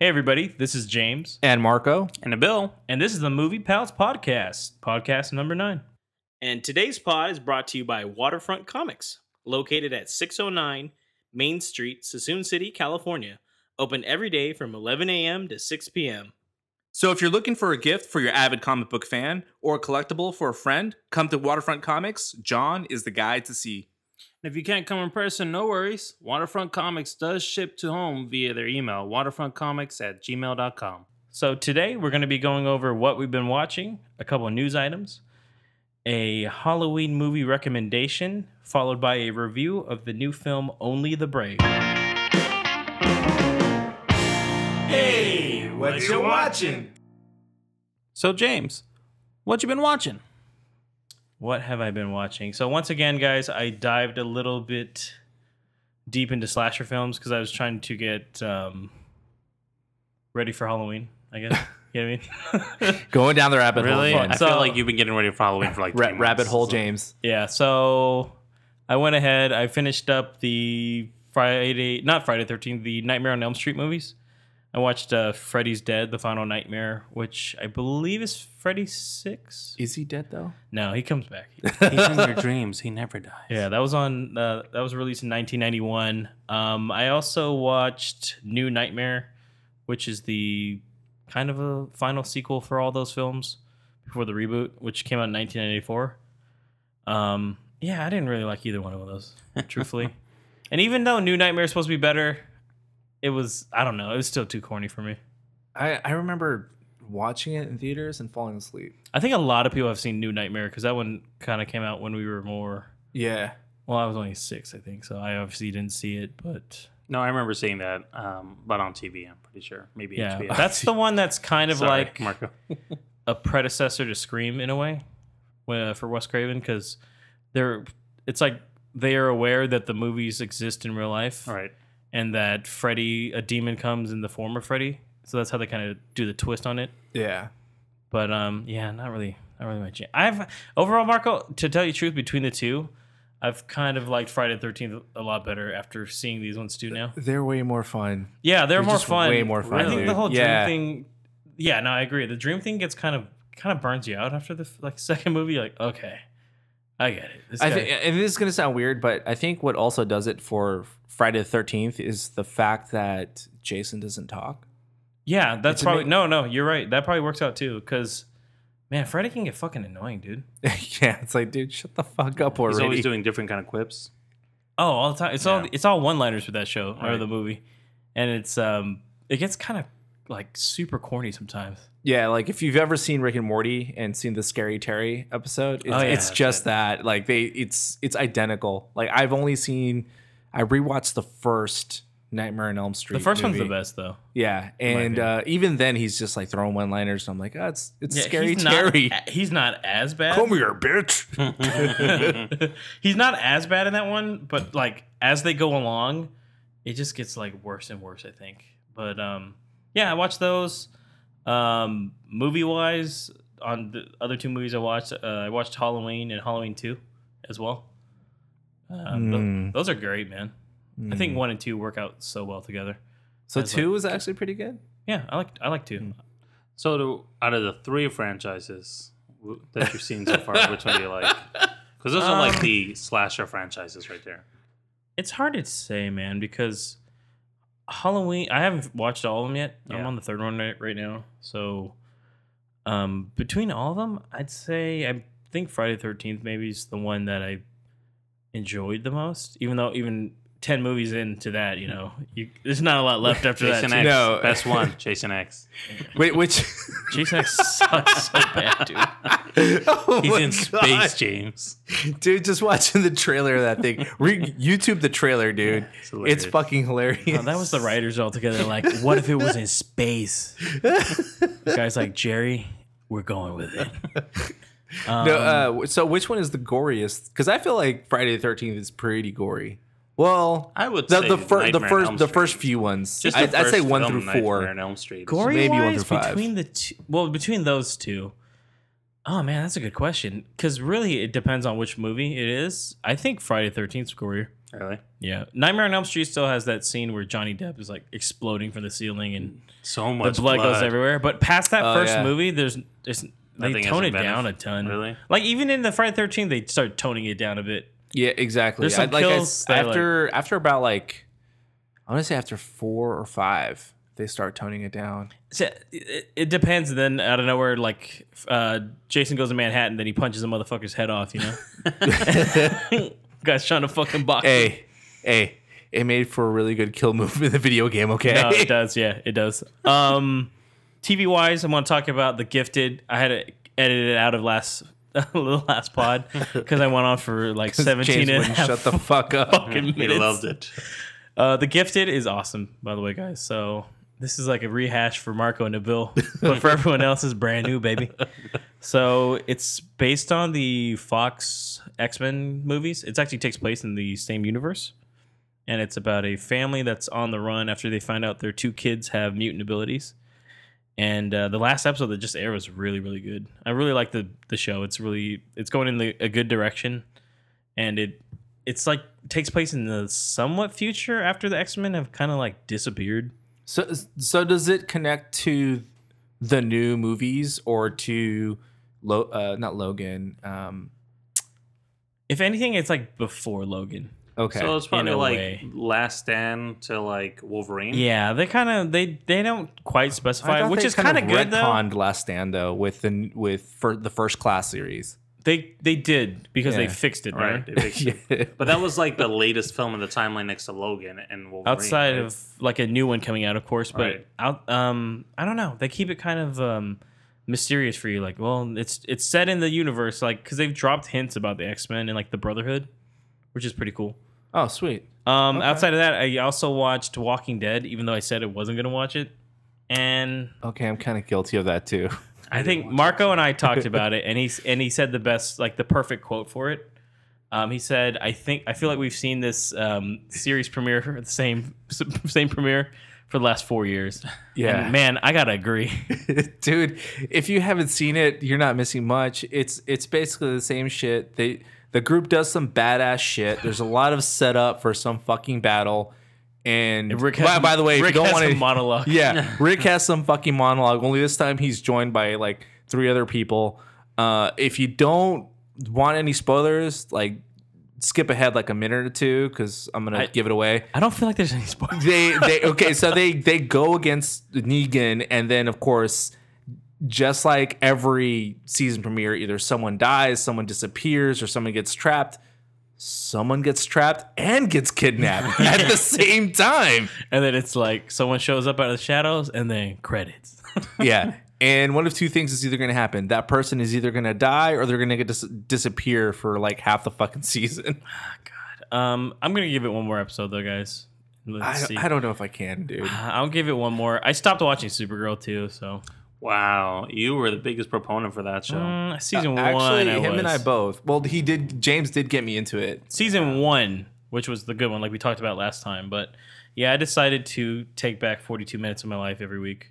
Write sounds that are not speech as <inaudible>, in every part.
Hey, everybody, this is James, And Marco. And Nabil. and this is the Movie Pals Podcast, podcast number nine. And today's pod is brought to you by Waterfront Comics, located at 609 Main Street, Suisun City, California. Open every day from 11 a.m. to 6 p.m. So if you're looking for a gift for your avid comic book fan or a collectible for a friend, come to Waterfront Comics. John is the guy to see. And if you can't come in person, no worries. Waterfront Comics does ship to home via their email, waterfrontcomics at gmail.com. So, today we're going to be going over what we've been watching, a couple of news items, a Halloween movie recommendation, followed by a review of the new film Only the Brave. Hey, what you watching? So, James, what you been watching? What have I been watching? So, once again, guys, I dived a little bit deep into slasher films because I was trying to get um, ready for Halloween, I guess. <laughs> you know what I mean? <laughs> Going down the rabbit Really? hole. I Fun. So- feel like you've been getting ready for Halloween for like Ra- three rabbit months, hole so- James. Yeah, so I went ahead. I finished up the Friday, not Friday Thirteenth, the Nightmare on Elm Street movies. I watched uh, Freddy's Dead: The Final Nightmare, which I believe is Freddy Six. Is he dead though? No, he comes back. <laughs> He's in your dreams. He never dies. yeah, that was on. Uh, that was released in 1991. Um, I also watched New Nightmare, which is the kind of a final sequel for all those films before the reboot, which came out in 1994. Um, yeah, I didn't really like either one of those, <laughs> truthfully. and even though New Nightmare is supposed to be better, it was I don't know, it was still too corny for me. I, I remember watching it in theaters and falling asleep. I think a lot of people have seen New Nightmare because that one kind of came out when we were more. Yeah. Well, I was only six, I think, so I obviously didn't see it, but No, I remember seeing that, um, but on TV, I'm pretty sure. Maybe yeah, HBO. that's the one that's kind of <laughs> Sorry, like Marco. <laughs> a predecessor to Scream in a way, uh, for Wes Craven, because they're it's like they are aware that the movies exist in real life, All right. And that Freddy, a demon, comes in the form of Freddy. So that's how they kind of do the twist on it. Yeah. But um, yeah, not really, not really my jam. I've overall, Marco, to tell you the truth, between the two, I've kind of liked Friday the Thirteenth a lot better after seeing these ones too now. They're way more fun. Yeah, they're, They're more fun. way more fun, I think the whole dream thing. Yeah, no, I agree. The dream thing gets kind of kind of burns you out after the like second movie. You're like, okay, I get it. This I guy- think, and this is gonna sound weird, but I think what also does it for Friday the Thirteenth is the fact that Jason doesn't talk. yeah, that's it's probably ama- no, no. You're right. That probably works out too. Because man, Freddy can get fucking annoying, dude. <laughs> yeah, it's like, dude, shut the fuck up He's already. always doing different kind of quips. Oh, all the time. It's all it's all one liners for that show or the movie, and it's um it gets kind of like super corny sometimes. Yeah, like if you've ever seen Rick and Morty and seen the Scary Terry episode, it's, Oh, yeah, it's just it. that. Like they, it's it's identical. Like I've only seen, I rewatched the first Nightmare on Elm Street. The first one's the best though. Yeah, and uh, even then he's just like throwing one liners. and I'm like, oh, it's it's Yeah, Scary he's Terry. Not, he's not as bad. Come here, bitch. <laughs> he's not as bad in that one, but like as they go along, it just gets like worse and worse. I think. But um, yeah, I watched those. Um, movie wise, on the other two movies I watched, uh, I watched Halloween and Halloween Two, as well. Um, tho- Mm. those are great, man. I think one and two work out so well together. so. That's Two was actually pretty good. Yeah, I like I like two. Mm. So, to, out of the three franchises that you've seen so far, which one do you like? Because those are like Um, the slasher franchises right there. It's hard to say, man, because Halloween. I haven't watched all of them yet. I'm on the third one right, right now. So, um, between all of them, I'd say I think Friday Thirteenth maybe is the one that I enjoyed the most. Even though even ten movies into that, you know, you, there's not a lot left after that. Jason too. X, No. best one. Jason X. <laughs> Wait, which? Jason X sucks so bad, dude. <laughs> oh He's in God. space, James. dude. Just watching the trailer of that thing. Re- YouTube the trailer, dude. It's it's fucking hilarious. Oh, that was the writers all together. Like, what if it was in space? The <laughs> guy's like, Jerry, we're going with it. Um, No, uh, so which one is the goriest? Because I feel like Friday the Thirteenth is pretty gory. Well, I would the say the, fir- the first Elm the first few ones. Just I, the I'd say one film, through Nightmare four. on Elm Street. is- gory maybe one through five. between the two well between those two oh man that's a good question because really it depends on which movie it is i think friday 13th is gorier Really? Yeah, Nightmare on Elm Street still has that scene where Johnny Depp is like exploding from the ceiling and So much the blood, goes everywhere. But past that Oh, first yeah. movie, there's there's they Nothing tone it down a ton. Really? Like even in the Friday Thirteenth, they start toning it down a bit. Yeah, exactly. There's some I- like kills s- that are, after after about like I want to say after four or five, they start toning it down. So, it, it depends. Then out of nowhere, like uh, Jason goes to Manhattan, then he punches a motherfucker's head off. You know, <laughs> <laughs> guy's trying to fucking box. Hey, hey, it made for a really good kill move in the video game. Okay, No, it <laughs> does. Yeah, it does. Um, TV wise, I want to talk about The Gifted. I had to edit it out of last <laughs> the last pod because I went on for like <laughs> 17 James and a half shut the fuck up. fucking He loved it. Uh, the Gifted is awesome, by the way, guys. So this is like a rehash for Marco and Nabil, <laughs> but for everyone else, is brand new, baby. So it's based on the Fox X Men movies. It actually takes place in the same universe, and it's about a family that's on the run after they find out their two kids have mutant abilities. And uh, the last episode that just aired was really, really good. I really like the the show. It's really it's going in the, a good direction, and it it's like takes place in the somewhat future after the X Men have kind of like disappeared. So, so does it connect to the new movies or to, Lo- uh, not Logan? Um, If anything, it's like before Logan. Okay, So it's probably like way. Last Stand to like Wolverine. Yeah, they kind of they they don't quite specify, which is kind of good though. Last Stand though with the with for the first class series. They they did because they fixed it, Right. fixed it. <laughs> But that was like the latest film in the timeline next to Logan and Wolverine. Outside right? of like a new one coming out, of course, but Right. out um I don't know. They keep it kind of um mysterious for you. Like, well, it's it's set in the universe, like because they've dropped hints about the X Men and like the Brotherhood, which is pretty cool. Oh, sweet. Um, Okay. outside of that, I also watched Walking Dead, even though I said I wasn't gonna watch it. And Okay, I'm kind of guilty of that too. I think Marco and I talked <laughs> about it, and he and he said the best, like the perfect quote for it. Um, he said, "I think I feel like we've seen this um, series premiere, the same <laughs> same premiere for the last four years." Yeah. And, man, I gotta agree. <laughs> dude if you haven't seen it you're not missing much it's it's basically the same shit they the group does some badass shit. There's a lot of setup for some fucking battle. And Rick has, by, by the way Rick don't has want a to monologue. <laughs> yeah. <laughs> Rick has some fucking monologue. Only this time he's joined by like three other people. Uh if you don't want any spoilers like skip ahead like a minute or two because i'm gonna I- give it away. I don't feel like there's any spoilers. they they okay so <laughs> they they go against negan and then of course just like every season premiere either someone dies someone disappears or someone gets trapped someone gets trapped and gets kidnapped <laughs> at the same time And then it's like someone shows up out of the shadows, and then credits. <laughs> yeah <laughs> and one of two things is either going to happen that person is either going to die or they're going to get dis- disappear for like half the fucking season um, I'm gonna give it one more episode though, guys. Let's I, see. I don't know if i can dude I'll give it one more. I stopped watching Supergirl too, so Wow, you were the biggest proponent for that show. Mm, season Uh, actually one. I him and i both well he did james did get me into it season one, which was the good one, like we talked about last time. But yeah, I decided to take back 42 minutes of my life every week.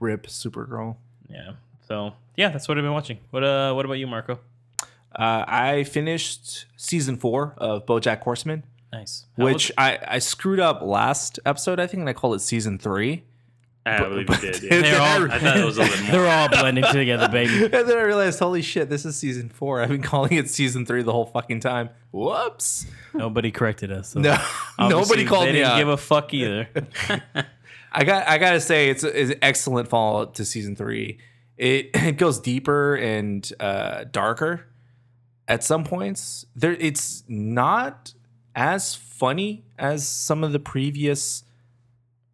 rip supergirl Yeah. So yeah, that's what I've been watching. What uh, what about you, Marco? Uh, I finished season four of BoJack Horseman, Nice. How which was- I, I screwed up last episode, I think, and I called it season three. I believe but- you did. Yeah. They're all- I thought it was a little <laughs> more. they're all blending together, baby. <laughs> And then I realized, holy shit, this is season four. I've been calling it season three the whole fucking time. Whoops. Nobody corrected us. So <laughs> No, nobody called they me didn't out. give a fuck either. I got I gotta say it's, it's an excellent follow up to season three. It it goes deeper and uh, darker at some points. There it's not as funny as some of the previous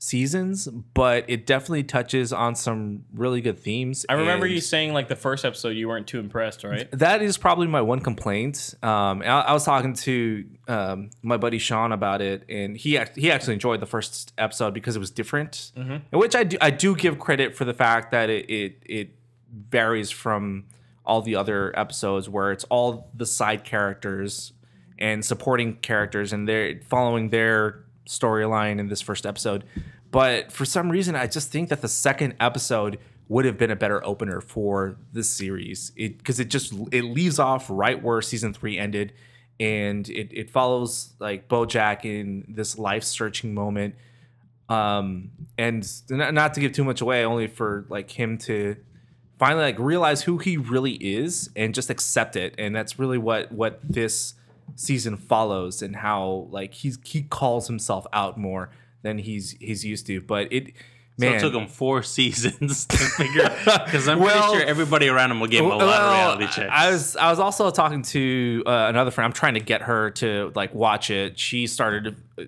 seasons, but it definitely touches on some really good themes. I remember you saying like the first episode you weren't too impressed, right? that is probably my one complaint. Um, I, I was talking to um, my buddy Sean about it, and he act- he actually enjoyed the first episode because it was different, Mhm. which I do I do give credit for the fact that it it, it varies from all the other episodes where it's all the side characters and supporting characters and they're following their storyline in this first episode. But for some reason, I just think that the second episode would have been a better opener for this series. It because it just it leaves off right where season three ended, and it it follows like BoJack in this life searching moment. Um, and not to give too much away, only for like him to finally like realize who he really is and just accept it. And that's really what what this season follows and how like he's he calls himself out more than he's he's used to. But it So man it took him four <laughs> seasons to figure <laughs> because I'm Well- pretty sure everybody around him will give him a lot of reality checks. I was I was also talking to uh, another friend. I'm trying to get her to like watch it. She started a,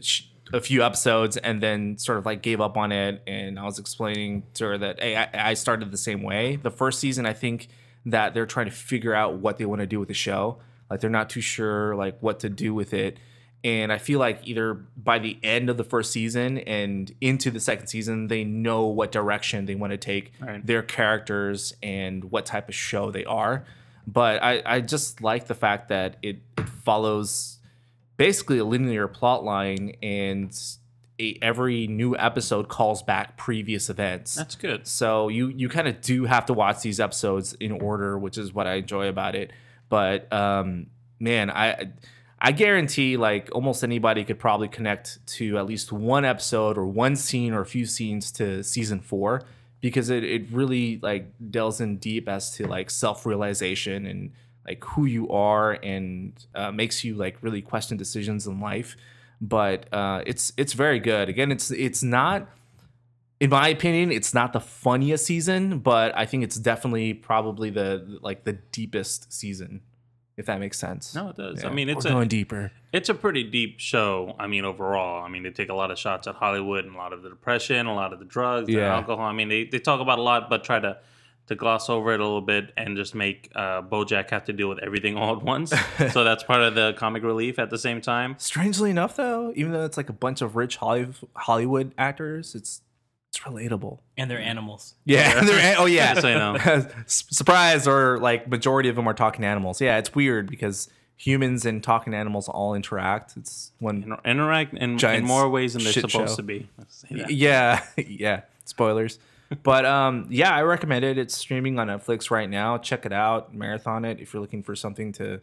a few episodes and then sort of like gave up on it. And I was explaining to her that hey, I, I started the same way. The first season, I think that they're trying to figure out what they want to do with the show. Like they're not too sure like what to do with it. And I feel like either by the end of the first season and into the second season, they know what direction they want to take Right. their characters and what type of show they are. But I, I just like the fact that it, it follows basically a linear plot line and a, every new episode calls back previous events. That's good. So you you kind of do have to watch these episodes in order, which is what I enjoy about it. But um, man, I I guarantee like almost anybody could probably connect to at least one episode or one scene or a few scenes to season four because it, it really like delves in deep as to like self realization and like who you are and uh, makes you like really question decisions in life. But uh, it's it's very good. Again, it's it's not in my opinion, it's not the funniest season, but I think it's definitely probably the like the deepest season, if that makes sense. No, it does. Yeah. I mean, it's We're a going deeper. it's a pretty deep show. I mean, overall, I mean, they take a lot of shots at Hollywood and a lot of the depression, a lot of the drugs, the alcohol. I mean, they, they talk about a lot, but try to to gloss over it a little bit and just make uh, BoJack have to deal with everything all at once. <laughs> so that's part of the comic relief at the same time. Strangely enough, though, even though it's like a bunch of rich Hollywood actors, it's it's relatable. and they're animals. Yeah. <laughs> they're- oh yeah. Just so you know. <laughs> Surprise! Or like majority of them are talking animals. Yeah, it's weird because humans and talking animals all interact. It's one. Inter- Interact in, in more ways than they're supposed show. to be. Let's say that. Yeah, yeah. <laughs> Spoilers. but um, yeah, I recommend it. It's streaming on Netflix right now. Check it out, marathon it if you're looking for something to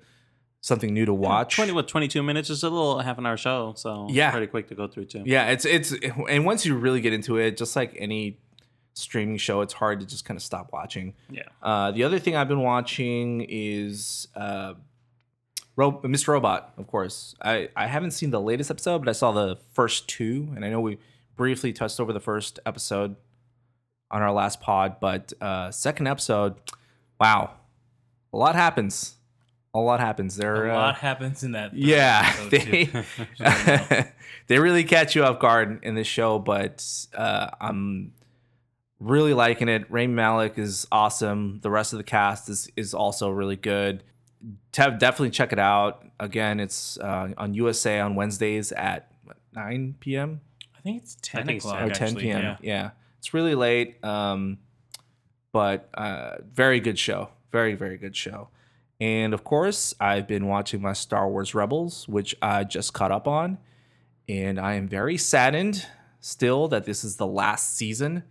something new to watch. Twenty what twenty two minutes is a little half an hour show, so Yeah. pretty quick to go through too. Yeah, it's it's and once you really get into it, just like any streaming show, it's hard to just kind of stop watching. Yeah. Uh, the other thing I've been watching is uh, Ro- Mr. Robot, of course. I, I haven't seen the latest episode, but I saw the first two, and I know we briefly touched over the first episode on our last pod, but uh, second episode, wow, a lot happens. A lot happens. There, A uh, lot happens in that. yeah, they <laughs> <laughs> they really catch you off guard in this show, but uh, I'm really liking it. Rami Malek is awesome. The rest of the cast is is also really good. Te- definitely check it out. Again, it's uh, on USA on Wednesdays at what, 9 p.m. I think it's ten think it's o'clock. 10. or 10 actually, p.m. yeah. Yeah. it's really late, um, but uh, very good show. Very very good show. And of course, I've been watching my Star Wars Rebels, which I just caught up on, and I am very saddened still that this is the last season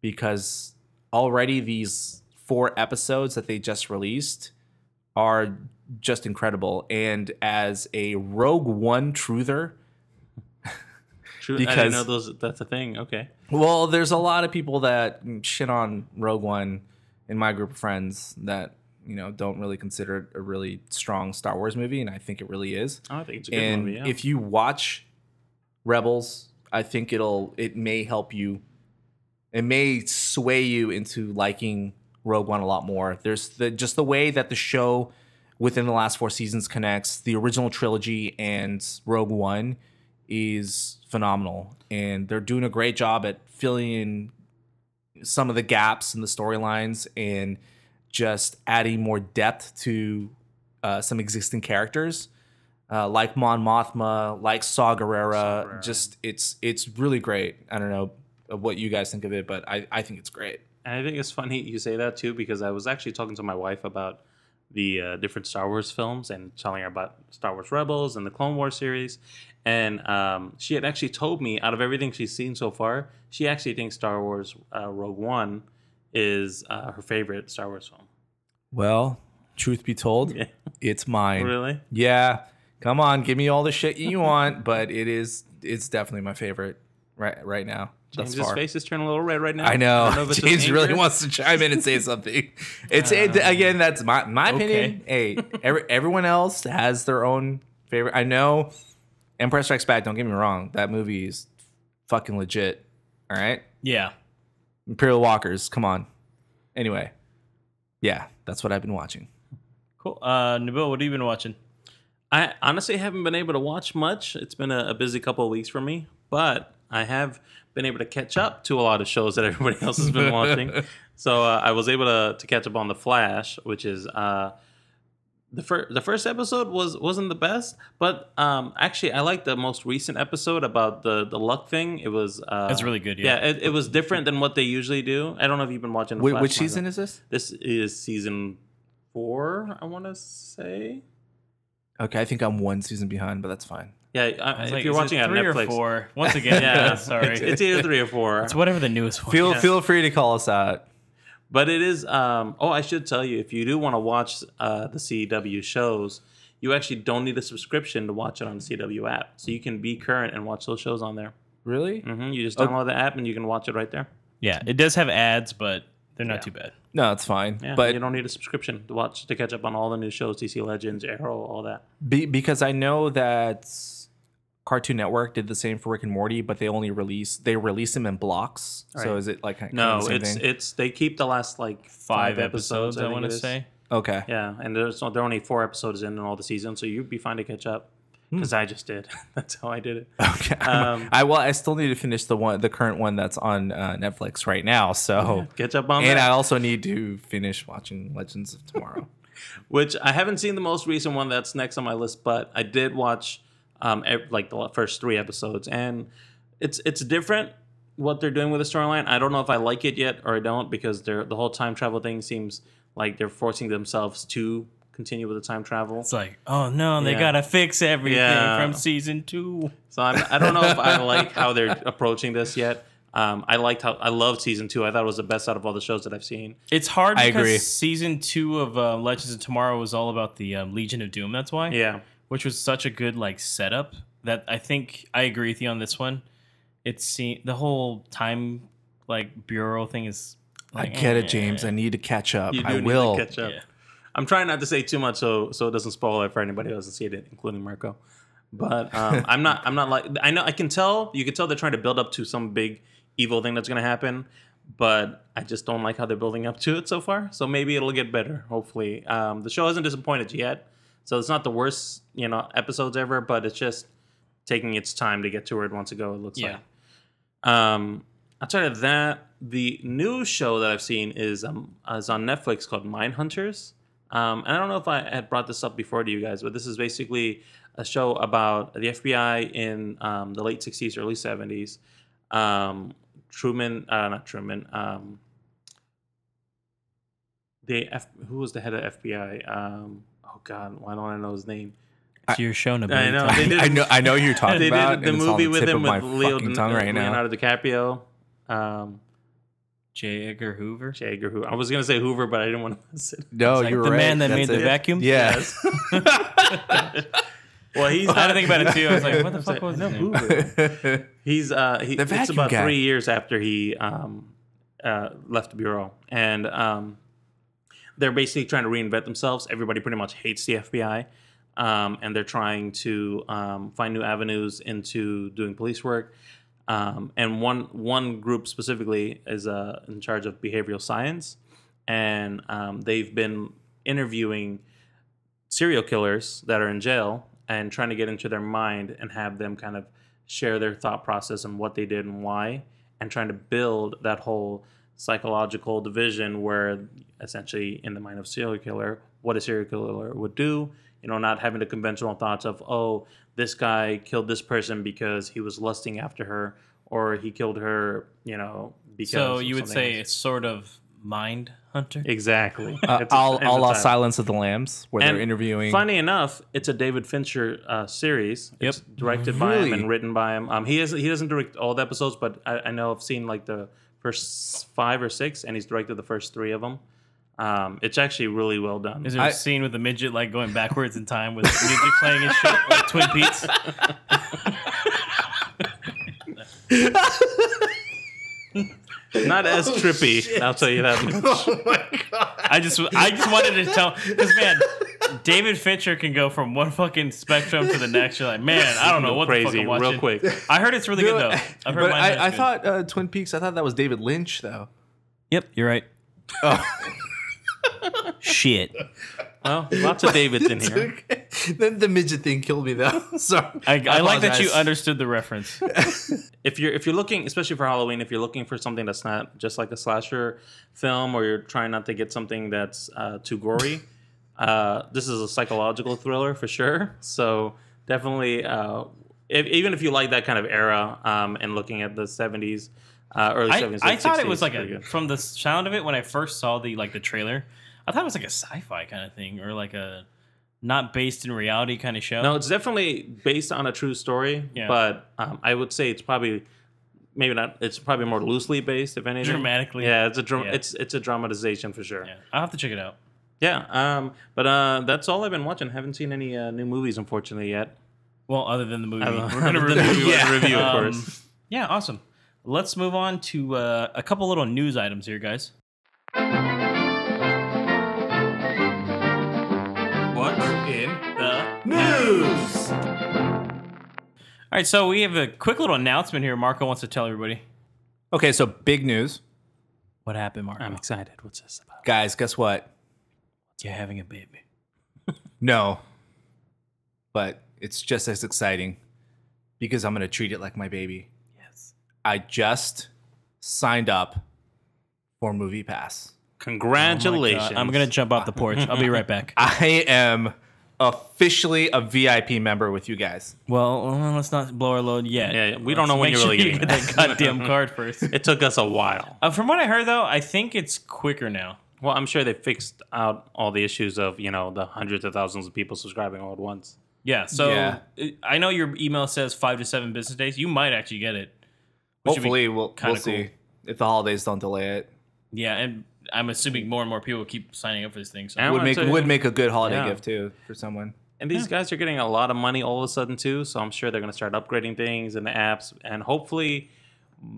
because already these four episodes that they just released are just incredible. And as a Rogue One truther, <laughs> True. I didn't Because- know those. That's a thing. Okay. Well, there's a lot of people that shit on Rogue One in my group of friends that you know don't really consider it a really strong Star Wars movie, and I think it really is. Oh, I think it's a good and movie. Yeah. if you watch Rebels, I think it'll it may help you. It may sway you into liking Rogue One a lot more. There's the just the way that the show within the last four seasons connects the original trilogy and Rogue One is phenomenal, and they're doing a great job at filling in some of the gaps in the storylines and just adding more depth to uh, some existing characters, uh, like Mon Mothma, like Saw Gerrera. Saw Gerrera. Just it's it's really great. I don't know what you guys think of it, but I, I think it's great. And I think it's funny you say that too because I was actually talking to my wife about the uh, different Star Wars films and telling her about Star Wars Rebels and the Clone Wars series. And um, she had actually told me out of everything she's seen so far, she actually thinks Star Wars uh, Rogue One is uh, her favorite Star Wars film. Well, truth be told, <laughs> Yeah. it's mine. Really? Yeah. Come on, give me all the shit you want, but it is it's definitely my favorite right right now. Thus James's far. face is turning a little red right now. I know. don't if it's just James really wants to chime in and say something. <laughs> It's it, again. That's my my opinion. Hey, every, everyone else has their own favorite. I know. Empire Strikes Back. Don't get me wrong. That movie is fucking legit. All right. Yeah. Imperial Walkers. Come on. Anyway, yeah, that's what I've been watching. Cool. Uh, Nabil, what have you been watching? I honestly haven't been able to watch much. It's been a, a busy couple of weeks for me, but I have been able to catch up to a lot of shows that <laughs> everybody else has been watching. <laughs> So uh, I was able to, to catch up on The Flash, which is uh, the first the first episode was wasn't the best, but um, actually I liked the most recent episode about the the luck thing. It was uh, That's really good, Yeah, yeah. it, it was different than what they usually do. I don't know if you've been watching. The Wh- Flash which manga. season is this? This is season four. I want to say. Okay, I think I'm one season behind, but that's fine. Yeah, I, I if like, you're is watching it on three or Netflix, four. Once again, <laughs> yeah, <laughs> sorry. it's, it's either three or four. It's whatever the newest one. Feel Yeah. feel free to call us out. But it is. Um, oh, I should tell you, if you do want to watch uh, the CW shows, you actually don't need a subscription to watch it on the CW app. So you can be current and watch those shows on there. Really? hmm You just download the app and you can watch it right there. Yeah, it does have ads, but they're not Yeah. too bad. No, it's fine. Yeah, but you don't need a subscription to watch to catch up on all the new shows, DC Legends, Arrow, all that. Be, because I know that Cartoon Network did the same for Rick and Morty, but they only release they release them in blocks. So is it like kind of No, the same it's thing? it's they keep the last like Five, five, episodes, I, think want to say. okay? Yeah, and there's there are only four episodes in all the season, so you'd be fine to catch up. Because I just did. <laughs> That's how I did it. Okay. <laughs> Um, I well, I still need to finish the one, the current one that's on uh, Netflix right now. So, <laughs> Catch up on and that. I also need to finish watching Legends of Tomorrow. which I haven't seen the most recent one that's next on my list, but I did watch um like the first three episodes, and it's it's different what they're doing with the storyline. I don't know if I like it yet or I don't because they're the whole time travel thing seems like they're forcing themselves to continue with the time travel. It's like, oh no, they Yeah. gotta fix everything Yeah. from season two. So I'm, I don't know if I <laughs> like how they're approaching this yet. Um, I liked how I loved season two. I thought it was the best out of all the shows that I've seen. It's hard I because agree. season two of uh, Legends of Tomorrow was all about the um, Legion of Doom. That's why, Yeah, which was such a good like setup that I think I agree with you on this one. It's see the whole time like bureau thing is. I get eh. it, James. I need to catch up. you do I need will. to catch up. Yeah. I'm trying not to say too much so so it doesn't spoil it for anybody who hasn't seen it, including Marco. But um, <laughs> I'm not I'm not like I know I can tell you can tell they're trying to build up to some big evil thing that's gonna happen, but I just don't like how they're building up to it so far. So maybe it'll get better. Hopefully, um, the show hasn't disappointed yet, so it's not the worst you know episodes ever, but it's just taking its time to get to where it wants to go. It looks Yeah. like. Um, outside of that, the new show that I've seen is um is on Netflix called Mindhunters. Um, and I don't know if I had brought this up before to you guys, but this is basically a show about the FBI in um, the late '60s, early '70s. Um, Truman, uh, not Truman. Um, the F, who was the head of FBI? Oh God, why don't I know his name? It's your show, Nabil. I know. They did- I know. I know you're <laughs> talking they about. did the and it's on movie the with him with Leo, fucking tongue right now. Leonardo DiCaprio. Um, J. Edgar Hoover. J. Edgar Hoover. I was gonna say Hoover, but I didn't want to miss it. No, like you're the right. man that That's made the it. vacuum? Yes. <laughs> <laughs> well, he's. I had to think about it too. I was like, what the fuck was no, his name? Hoover. He's uh, he, The it's about guy. three years after he um, uh, left the bureau, and um, they're basically trying to reinvent themselves. Everybody pretty much hates the FBI, um, and they're trying to um, find new avenues into doing police work. Um, and one one group specifically is uh, in charge of behavioral science, and um, they've been interviewing serial killers that are in jail and trying to get into their mind and have them kind of share their thought process and what they did and why, and trying to build that whole psychological division where essentially in the mind of serial killer, what a serial killer would do, you know, not having the conventional thoughts of, oh, this guy killed this person because he was lusting after her, or he killed her, you know, because So you would say else. it's sort of Mind Hunter. exactly. Uh, It's- all and all the. Silence of the Lambs, where And they're interviewing. Funny enough, it's a David Fincher uh, series. Yep. It's directed by him and written by him. Um, he has he doesn't direct all the episodes, but I, I know I've seen like the first five or six, and he's directed the first three of them. Um, it's actually really well done. Is there a I- scene with the midget like going backwards in time with music playing and shit like Twin Peaks? <laughs> <laughs> Not as trippy, I'll tell you that. <laughs> much. oh my god! I just I just wanted to tell because man, David Fincher can go from one fucking spectrum to the next. You're like, man, I don't know what the fuck crazy, I'm watching. real quick. I heard it's really good though. I've heard but I, I thought uh, Twin Peaks. I thought that was David Lynch, though. Yep, you're right. Oh. <laughs> Shit. Well, lots of <laughs> Davids in here. then the midget thing killed me, though. <laughs> Sorry. I, I, like that you understood the reference. <laughs> if you're if you're looking, especially for Halloween, if you're looking for something that's not just like a slasher film, or you're trying not to get something that's uh, too gory, uh, this is a psychological thriller for sure. So definitely, uh, if, even if you like that kind of era um, and looking at the '70s, uh, early I, '70s, I thought it was like a good. from the sound of it when I first saw the like the trailer. I thought it was like a sci-fi kind of thing or like a not based in reality kind of show. No, it's definitely based on a true story, Yeah. but um, I would say it's probably maybe not. It's probably more loosely based, if anything. dramatically. Yeah, it's a dra- Yeah. it's it's a dramatization for sure. Yeah, I'll have to check it out. Yeah, um, but uh, that's all I've been watching. Haven't seen any uh, new movies, unfortunately, yet. Well, other than the movie, we're gonna <laughs> review. movie, review, of Um, course. Yeah, awesome. Let's move on to uh, a couple little news items here, guys. What's in The news? All right, so we have a quick little announcement here. Marco wants to tell everybody Okay, so big news, what happened. Marco, I'm excited. What's this about? guys. Guess what? you're having a baby. <laughs> No, but it's just as exciting because I'm gonna treat it like my baby. Yes. I just signed up for Movie Pass. Congratulations! I'm gonna jump off the porch. I'll be right back. <laughs> I am officially a VIP member with you guys. Well, uh, let's not blow our load yet. Yeah, we don't Let's know when make you're really sure you get it. that goddamn card <laughs> first. It took us a while. Uh, from what I heard, though, I think it's quicker now. Well, I'm sure they fixed out all the issues of you know the hundreds of thousands of people subscribing all at once. Yeah. So Yeah. I know your email says five to seven business days. You might actually get it. Which Hopefully, we'll, we'll see cool. if the holidays don't delay it. Yeah, and I'm assuming more and more people keep signing up for this thing. So I Would make would make a good holiday Yeah. gift too for someone. And these guys are getting a lot of money all of a sudden too, so I'm sure they're going to start upgrading things in the apps, and hopefully,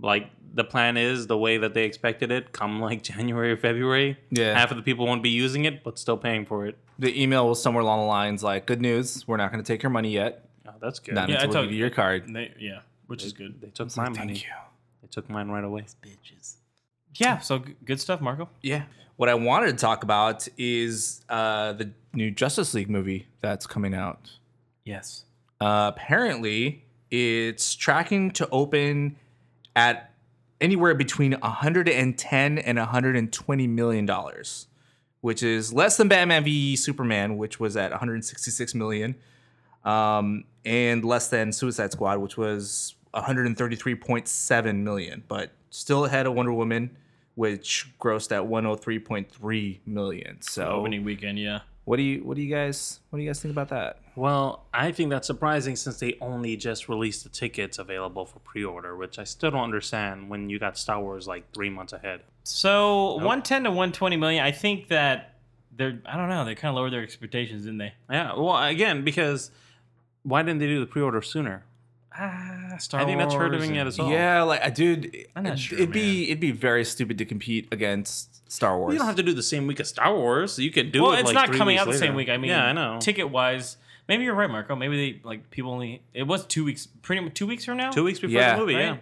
like the plan is the way that they expected it, come like <laughs> January or February. Yeah. half of the people won't be using it, but still paying for it. The email was somewhere along the lines like, "Good news, we're not going to take your money yet. Oh, that's good. Not Yeah, until we told give you your card." They, yeah, which is good. They took my money. Thank you. They took mine right away. Bitches. Yeah. So g- good stuff, Marco. Yeah. What I wanted to talk about is uh, the new Justice League movie that's coming out. Yes. Uh, apparently, it's tracking to open at anywhere between 110 and 120 million dollars, which is less than Batman v Superman, which was at 166 million, um, and less than Suicide Squad, which was 133.7 million, but still ahead of Wonder Woman, which grossed at 103.3 million. So, Opening weekend. Yeah. what do you what do you guys what do you guys think about that? Well, I think that's surprising since they only just released the tickets available for pre-order, which I still don't understand when you got Star Wars like three months ahead. So 110 to 120 million. I think that they're. I don't know. They kind of lowered their expectations, didn't they? Yeah, well, again, because why didn't they do the pre-order sooner? Ah, Star I think that's Wars hurting it as well. Yeah, like I dude, I'm not it- sure, it'd be it'd be very stupid to compete against Star Wars. You don't have to do the same week as Star Wars. You could do it. well, it. it's like, not three coming weeks out the same week. I mean, yeah, I know. Ticket wise, maybe you're right, Marco. Maybe they like people only. It was two weeks. Pretty much two weeks from now. Two weeks before Yeah. the movie. Right? Yeah.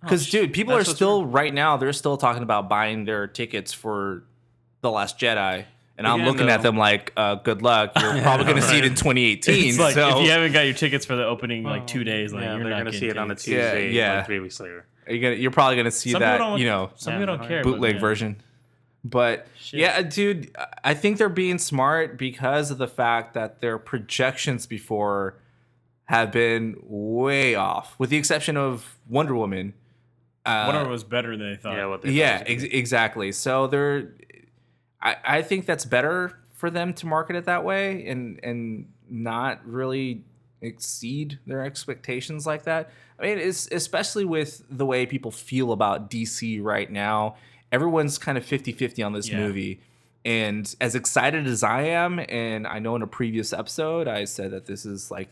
Because sh- dude, people are that's what's still right now. They're still talking about buying their tickets for the Last Jedi, and I'm Again, looking at them like, uh, "Good luck. You're <laughs> probably going to see it in 2018." It's like so if you haven't got your tickets for the opening like two days, like yeah, you're gonna getting see it on a tickets. Tuesday, Yeah, yeah. like three weeks later. are you gonna, you're probably going to see Some that, you know, Some Yeah, people don't care. bootleg yeah. version. But Shit. yeah, dude, I think they're being smart because of the fact that their projections before have been way off, with the exception of Wonder Woman. Uh, Woman was better than they thought. Yeah, what they yeah, thought was ex- exactly. So they're, I, I think that's better for them to market it that way and and not really exceed their expectations like that. I mean, it's especially with the way people feel about DC right now. Everyone's kind of 50-50 on this Yeah. movie. And as excited as I am, and I know in a previous episode I said that this is like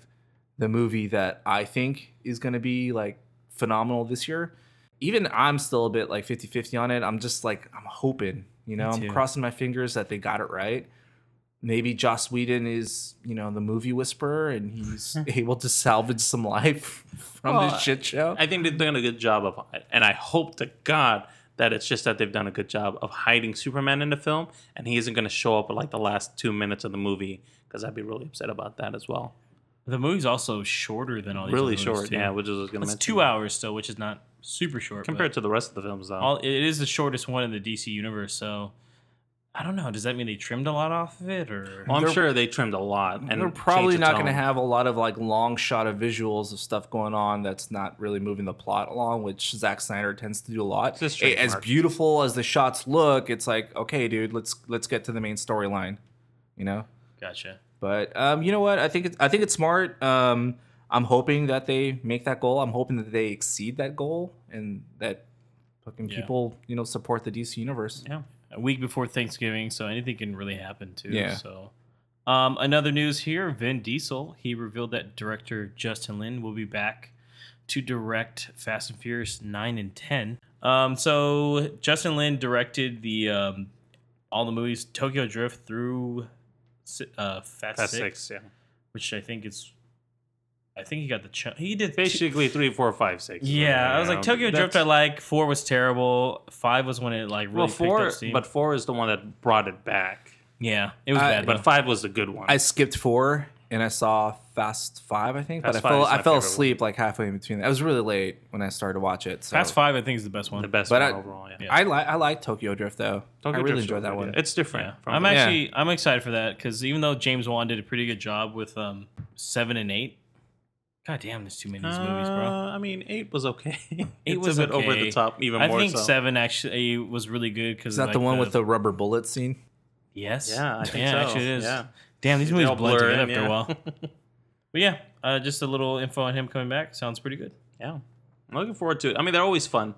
the movie that I think is going to be like phenomenal this year. Even I'm still a bit like 50 50 on it. I'm just like, I'm hoping, you know, I'm crossing my fingers that they got it right. Maybe Joss Whedon is, you know, the movie whisperer and he's <laughs> able to salvage some life from Well, this shit show. I think they've done a good job of, it. and I hope to God that it's just that they've done a good job of hiding Superman in the film, and he isn't going to show up at like the last two minutes of the movie because I'd be really upset about that as well. The movie's also shorter than all these. Really other short, movies, too. yeah, which is going to It's two hours still, which is not super short. compared to the rest of the films, though. all, it is the shortest one in the DC universe. So I don't know. Does that mean they trimmed a lot off of it, or well, I'm they're- sure they trimmed a lot, and they're probably not going to have a lot of like long shot of visuals of stuff going on that's not really moving the plot along, which Zack Snyder tends to do a lot. It's a A- As beautiful as the shots look, it's like, okay, dude, let's let's get to the main storyline, you know. gotcha? But um, you know what? I think it's I think it's smart. Um, I'm hoping that they make that goal. I'm hoping that they exceed that goal and that fucking Yeah. people, you know, support the DC universe. Yeah. A week before Thanksgiving, so anything can really happen too. Yeah. So. Um, another news here: Vin Diesel. He revealed that director Justin Lin will be back to direct Fast and Furious nine and ten. Um, so Justin Lin directed the um, all the movies Tokyo Drift through uh, Fast, Fast Six, six, yeah. which I think is. I think he got the ch- he did Basically, three, four, five, six. Yeah, I was like know, Tokyo Drift. I like four was terrible. Five was when it like really Well, picked four, up steam. but four is the one that brought it back. yeah, it was I- bad. But though. five was the good one. I skipped four and I saw Fast Five, I think, Fast but I fell I fell favorite asleep like halfway in between. I was really late when I started to watch it. So. Fast Five, I think, is the best one. the best But one I- overall. Yeah. Yeah. I like I like Tokyo Drift though. Tokyo I really Drift's enjoyed that one. good. It's different. Yeah. from- I'm Yeah. actually I'm excited for that because even though James Wan did a pretty good job with um seven and eight, god damn, there's too many of these movies, bro. Uh, I mean, eight was okay. <laughs> Eight it's was a bit over the top, even I more I think so. seven actually was really good because Is that the one with the rubber bullet scene? yes, Yeah, I think yeah, so. actually it is. Yeah. Damn, these movies all blend blur together in, after a while. <laughs> But yeah, uh, just a little info on him coming back sounds pretty good. yeah, I'm looking forward to it. I mean, they're always fun,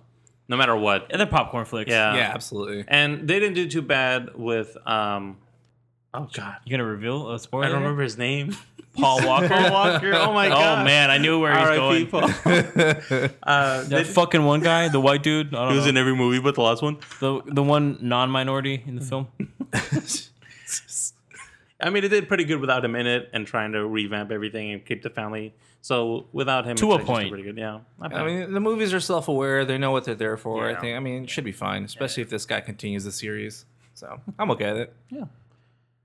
no matter what. And they're popcorn flicks. Yeah, yeah, absolutely. And they didn't do too bad with um. Oh God, You gonna reveal a spoiler? I don't remember his name. <laughs> Paul Walker. Paul Walker. Oh my <laughs> god. Oh man, I knew where he's R.I.P. going. Paul. <laughs> uh, That they- fucking one guy, the white dude. I don't he was know. in every movie but the last one. the the one non-minority in the film. I mean, it did pretty good without him in it and trying to revamp everything and keep the family. So without him, To it's a point. pretty good. Yeah, I mean, the movies are self-aware. They know what they're there for. Yeah. I think. I mean, it should be fine, especially if this guy continues the series. So I'm okay with it.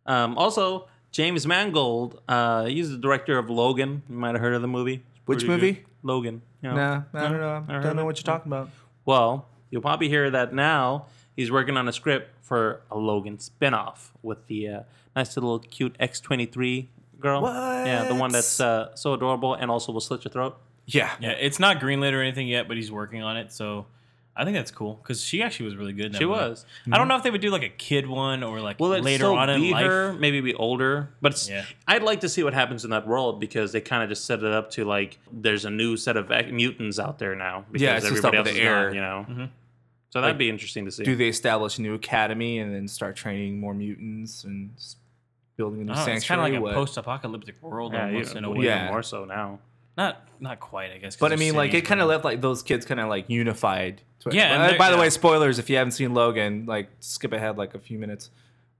Um, also, James Mangold, uh, he's the director of Logan. You might have heard of the movie. Which pretty good. movie? Logan. You know? Nah, I don't know. Never heard don't know what you're talking about. Well, you'll probably hear that now. He's working on a script for a Logan spinoff with the uh, nice little cute X23 girl. What? Yeah, the one that's uh, so adorable and also will slit your throat. Yeah. Yeah, it's not greenlit or anything yet, but he's working on it. So I think that's cool because she actually was really good. In that She movie. was. I don't know if they would do like a kid one or like Will it later still on in be life. her? Maybe be older, but it's, Yeah. I'd like to see what happens in that world because they kind of just set it up to like there's a new set of ac- mutants out there now. Because Yeah, it's just everybody up else in is the not, air. you know. Mhm. So that'd Like, be interesting to see. Do they establish a new academy and then start training more mutants and s- building a new I don't know, it's kind sanctuary? of like a what? post-apocalyptic world yeah, almost yeah, in a well, way. Yeah. more so now. Not not quite, I guess. But I mean, like it kind of left like those kids kind of like unified. Yeah, and By- By the yeah. way, spoilers if you haven't seen Logan, like skip ahead like a few minutes.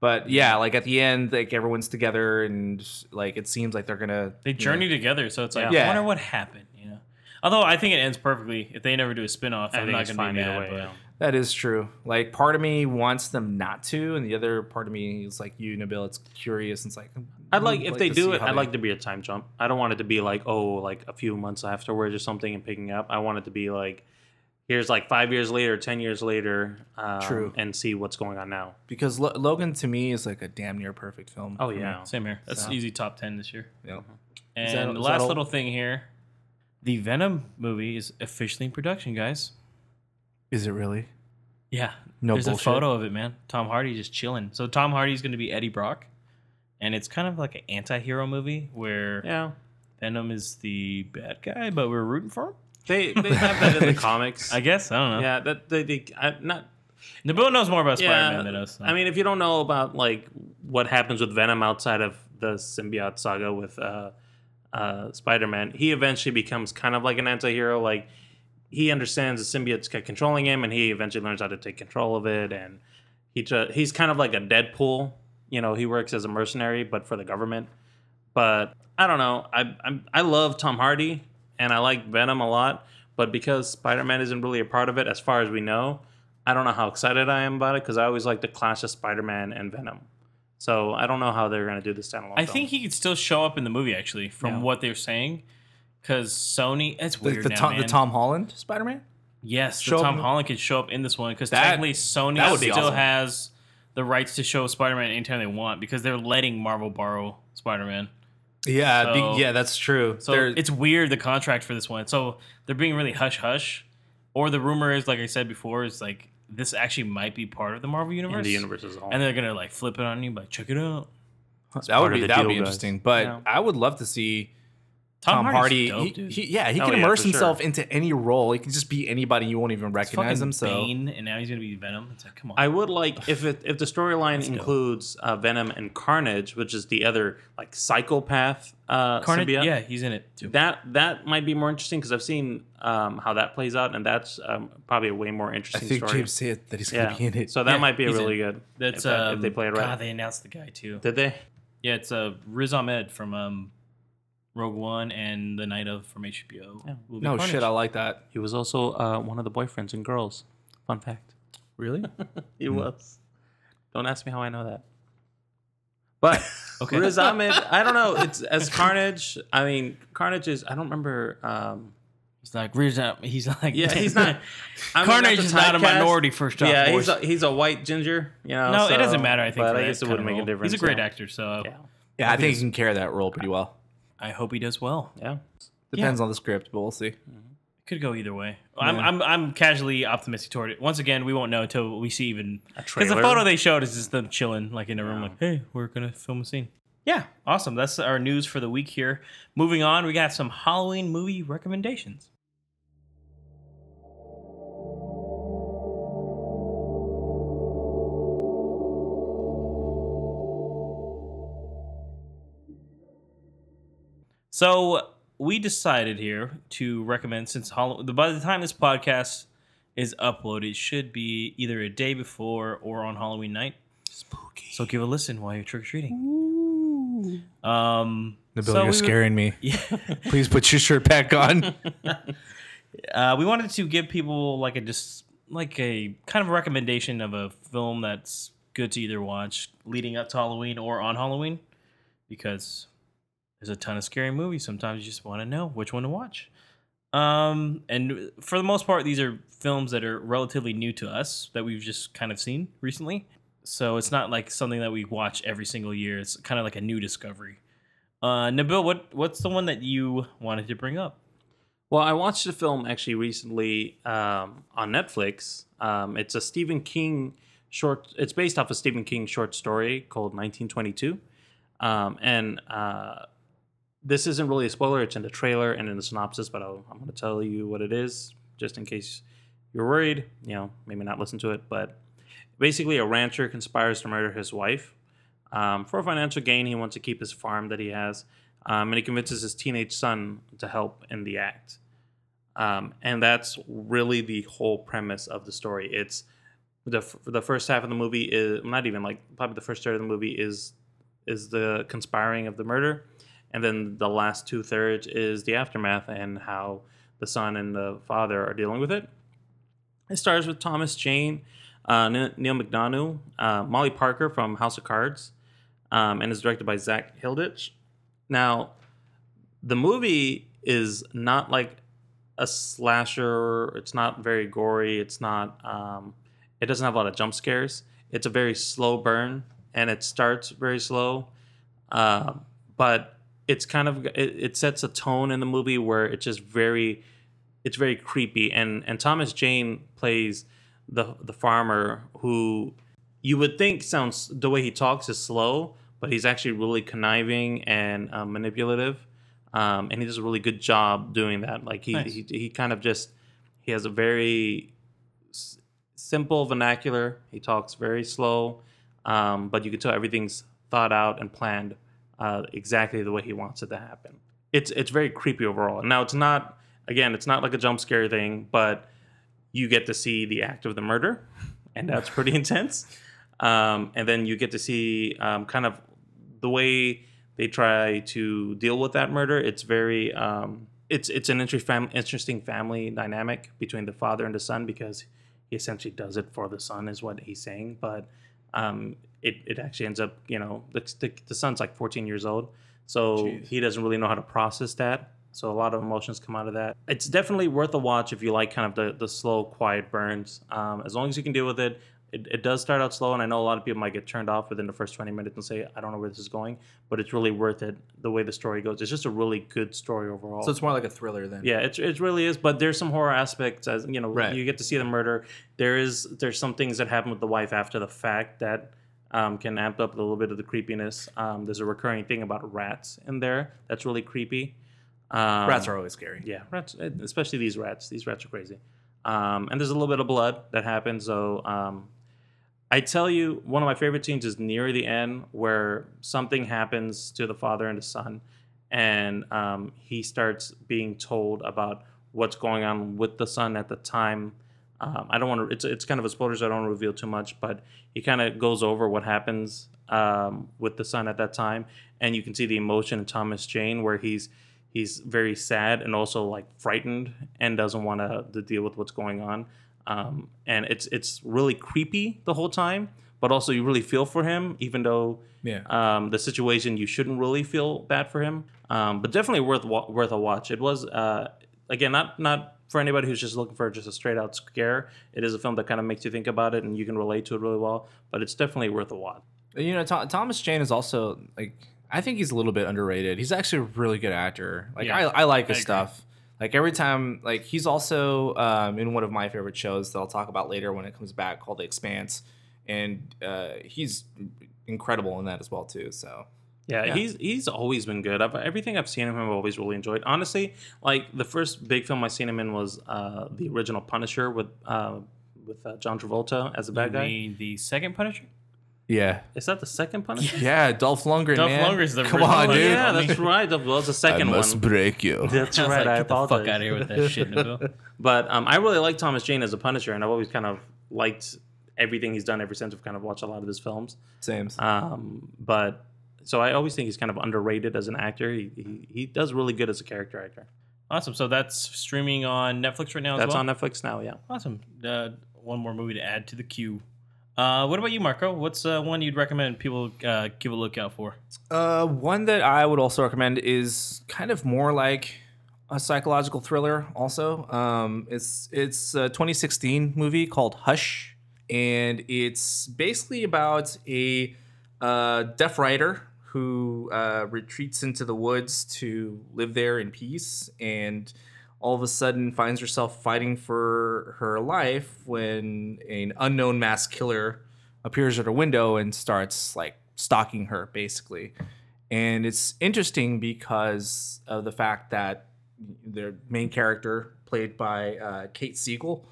But yeah, like at the end, like everyone's together and like it seems like they're gonna they you know- journey together. So it's like, Yeah. I wonder what happened. You know. Although I think it ends perfectly. If they never do a spin-off, I I'm not gonna fine be mad. way. but yeah. That is true. Like part of me wants them not to, and the other part of me is like you, and Nabil. It's curious. And it's like I'd like I'd if they do it. I'd they- like to be a time jump. I don't want it to be like oh, like a few months afterwards or something and picking up. I want it to be like here's like five years later, ten years later, um, True. and see what's going on now. because Lo- Logan to me is like a damn near perfect film. Oh for me. yeah, Same here. That's So- easy top ten this year. yeah. And that- the last all? little thing here, the Venom movie is officially in production, guys. Is it really? Yeah. No There's bullshit. a photo of it, man. Tom Hardy just chilling. So Tom Hardy's going to be Eddie Brock, and it's kind of like an anti-hero movie where yeah. Venom is the bad guy, but we're rooting for him. They they have that in the <laughs> comics. I guess I don't know. Yeah, that they, they I, not. Nabil knows more about Yeah, Spider-Man than us. so. I mean, if you don't know about like what happens with Venom outside of the symbiote saga with uh, uh, Spider-Man, he eventually becomes kind of like an anti-hero. Like he understands the symbiotes controlling him, and he eventually learns how to take control of it. And he he's kind of like a Deadpool. You know, he works as a mercenary, but for the government. But I don't know. I I'm, I love Tom Hardy, and I like Venom a lot. But because Spider-Man isn't really a part of it, as far as we know, I don't know how excited I am about it because I always like the clash of Spider-Man and Venom. So I don't know how they're gonna do the standalone. I film. think he could still show up in the movie actually, from Yeah. what they're saying. Because Sony, it's The, weird the, now, Tom, the. Tom Holland Spider Man. Yes, the Tom Holland could show up in this one because That- technically Sony that would be still awesome. has the rights to show Spider-Man anytime they want because they're letting Marvel borrow Spider-Man. Yeah, be- yeah, that's true. So There- it's weird the contract for this one. So they're being really hush hush, or the rumor is like I said before is like this actually might be part of the Marvel universe. in the universe as a whole. and they're gonna like flip it on you, like check it out. that would be that would be guys. interesting. But Yeah. I would love to see Tom, Tom, Hardy. dope, he, he- yeah, he Oh, can yeah, immerse for himself sure. into any role. He can just be anybody you won't even recognize him. So Bane, and now he's gonna be Venom. It's like, come on. I would like <sighs> if it, if the storyline includes uh, Venom and Carnage, which is the other like psychopath uh, Carnage, symbiote. yeah, he's in it too. That that might be more interesting because I've seen um, how that plays out, and that's um, probably a way more interesting. I interesting think story. James said that he's gonna be in it. so that Yeah, might be he's really in. good. That's if, um, if they play it right. God, they announced the guy too. Did they? Yeah, it's uh, Riz Ahmed from um, Rogue One and The Night of from HBO. Yeah. will be no Carnage. shit, I like that. He was also uh, one of the boyfriends and Girls. Fun fact. Really? <laughs> He was. Don't ask me how I know that. But <laughs> Okay. Riz Ahmed, I don't know. It's as Carnage. I mean, Carnage is. I don't remember. Um, He's like Riz Ahmed. He's like yeah, he's <laughs> not. I mean, Carnage the is not a typecast. minority first job. Yeah, force. he's a, he's a white ginger. You know. no, so- it doesn't matter. I think. But for I that guess it kind wouldn't of make a role. difference. He's a great yeah. actor, so Yeah. Yeah, I think he can carry that role pretty well. I hope he does well. Yeah. Depends on the script, but we'll see. It could go either way. I'm, I'm I'm casually optimistic toward it. Once again, we won't know until we see even A because the photo they showed is just them chilling like in a room, Yeah. like, hey, we're gonna film a scene. Yeah, awesome. That's our news for the week here. Moving on, we got some Halloween movie recommendations. So we decided here to recommend since Hall- by the time this podcast is uploaded, it should be either a day before or on Halloween night. Spooky. So give a listen while you're trick or treating. Um, Nabil, so you're we were- scaring me. <laughs> Yeah. <laughs> Please put your shirt back on. <laughs> uh, we wanted to give people like a just like a kind of recommendation of a film that's good to either watch leading up to Halloween or on Halloween because there's a ton of scary movies. Sometimes you just want to know which one to watch. Um, and for the most part, these are films that are relatively new to us that we've just kind of seen recently. So it's not like something that we watch every single year. It's kind of like a new discovery. Uh, Nabil, what what's the one that you wanted to bring up? Well, I watched a film actually recently um, on Netflix. Um, it's a Stephen King short. It's based off a Stephen King short story called 1922, um, and uh, this isn't really a spoiler. It's in the trailer and in the synopsis, but I'll, I'm going to tell you what it is just in case you're worried. You know, maybe not listen to it, but basically, a rancher conspires to murder his wife um, for financial gain. He wants to keep his farm that he has, um, and he convinces his teenage son to help in the act. Um, and that's really the whole premise of the story. It's the f- the first half of the movie is not even like probably the first third of the movie is is the conspiring of the murder, and then the last two thirds is the aftermath and how the son and the father are dealing with it. It stars with Thomas Jane, uh, Neal McDonough, uh, Molly Parker from House of Cards, um, and is directed by Zak Hilditch. Now, the movie is not like a slasher. It's not very gory. It's not. Um, it doesn't have a lot of jump scares. It's a very slow burn, and it starts very slow, uh, but it's kind of it, it sets a tone in the movie where it's just very, it's very creepy. And and Thomas Jane plays the the farmer who you would think sounds the way he talks is slow, but he's actually really conniving and uh, manipulative, um, and he does a really good job doing that. Like he Nice. he, he kind of just he has a very s- simple vernacular. He talks very slow, um, but you can tell everything's thought out and planned uh, exactly the way he wants it to happen. It's it's very creepy overall. Now it's not again, it's not like a jump scare thing, but you get to see the act of the murder, and that's pretty <laughs> intense. Um, and then you get to see um, kind of the way they try to deal with that murder. It's very um, it's it's an interesting family dynamic between the father and the son because he essentially does it for the son is what he's saying, but um, it it actually ends up you know the, the, the son's like 14 years old, so Jeez. he doesn't really know how to process that. So a lot of emotions come out of that. It's definitely worth a watch if you like kind of the, the slow, quiet burns. Um, as long as you can deal with it. it, it does start out slow, and I know a lot of people might get turned off within the first 20 minutes and say, I don't know where this is going, but it's really worth it the way the story goes. It's just a really good story overall. So it's more like a thriller then. Yeah, it, it really is. But there's some horror aspects as you know, Right. you get to see the murder. There is there's some things that happen with the wife after the fact that um, can amp up a little bit of the creepiness. Um, there's a recurring thing about rats in there that's really creepy. Um, Rats are always scary. yeah, rats, eh, especially these rats. These rats are crazy. Um, and there's a little bit of blood that happens. So um, I tell you, one of my favorite scenes is near the end where something happens to the father and the son, and um, he starts being told about what's going on with the son at the time. Um, I don't want to. It's it's kind of a spoiler, so I don't want to reveal too much. But he kind of goes over what happens um, with the son at that time, and you can see the emotion in Thomas Jane, where he's he's very sad and also like frightened and doesn't want to, to deal with what's going on. Um, and it's it's really creepy the whole time, but also you really feel for him, even though Yeah. um, the situation you shouldn't really feel bad for him. Um, but definitely worth worth a watch. It was uh, again not not for anybody who's just looking for just a straight out scare. It is a film that kind of makes you think about it and you can relate to it really well. But it's definitely worth a watch. You know, Tho- Thomas Jane is also like I think he's a little bit underrated. He's actually a really good actor. Like Yeah, I, I like his agree. stuff. Like every time, like he's also um, in one of my favorite shows that I'll talk about later when it comes back called The Expanse, and uh, he's incredible in that as well too. So Yeah, Yeah. he's he's always been good. I've, everything I've seen him, I've always really enjoyed. Honestly, like the first big film I seen him in was uh, the original Punisher with uh, with uh, John Travolta as a bad You guy. mean the second Punisher? yeah, Is that the second Punisher? yeah, Dolph Lundgren. Dolph man. Lundgren's the come original on, one. dude. yeah, that's right. That was the second one. I must break you. <laughs> That's I was right. like, I get the fuck out of here with that shit, Nabil. <laughs> <laughs> But um, I really like Thomas Jane as a Punisher, and I've always kind of liked everything he's done ever since. I've kind of watched a lot of his films. Same. Um, but so I always think he's kind of underrated as an actor. He, he, he does really good as a character actor. Awesome. So that's streaming on Netflix right now. That's as well? on Netflix now. Yeah. Awesome. Uh, one more movie to add to the queue. Uh, what about you, Marco? What's uh, one you'd recommend people uh, give a look out for? Uh, one that I would also recommend is kind of more like a psychological thriller. Also, um, it's it's a 2016 movie called Hush, and it's basically about a uh, deaf writer who uh, retreats into the woods to live there in peace, and all of a sudden finds herself fighting for her life when an unknown mass killer appears at her window and starts like stalking her basically. And it's interesting because of the fact that the main character played by uh, kate siegel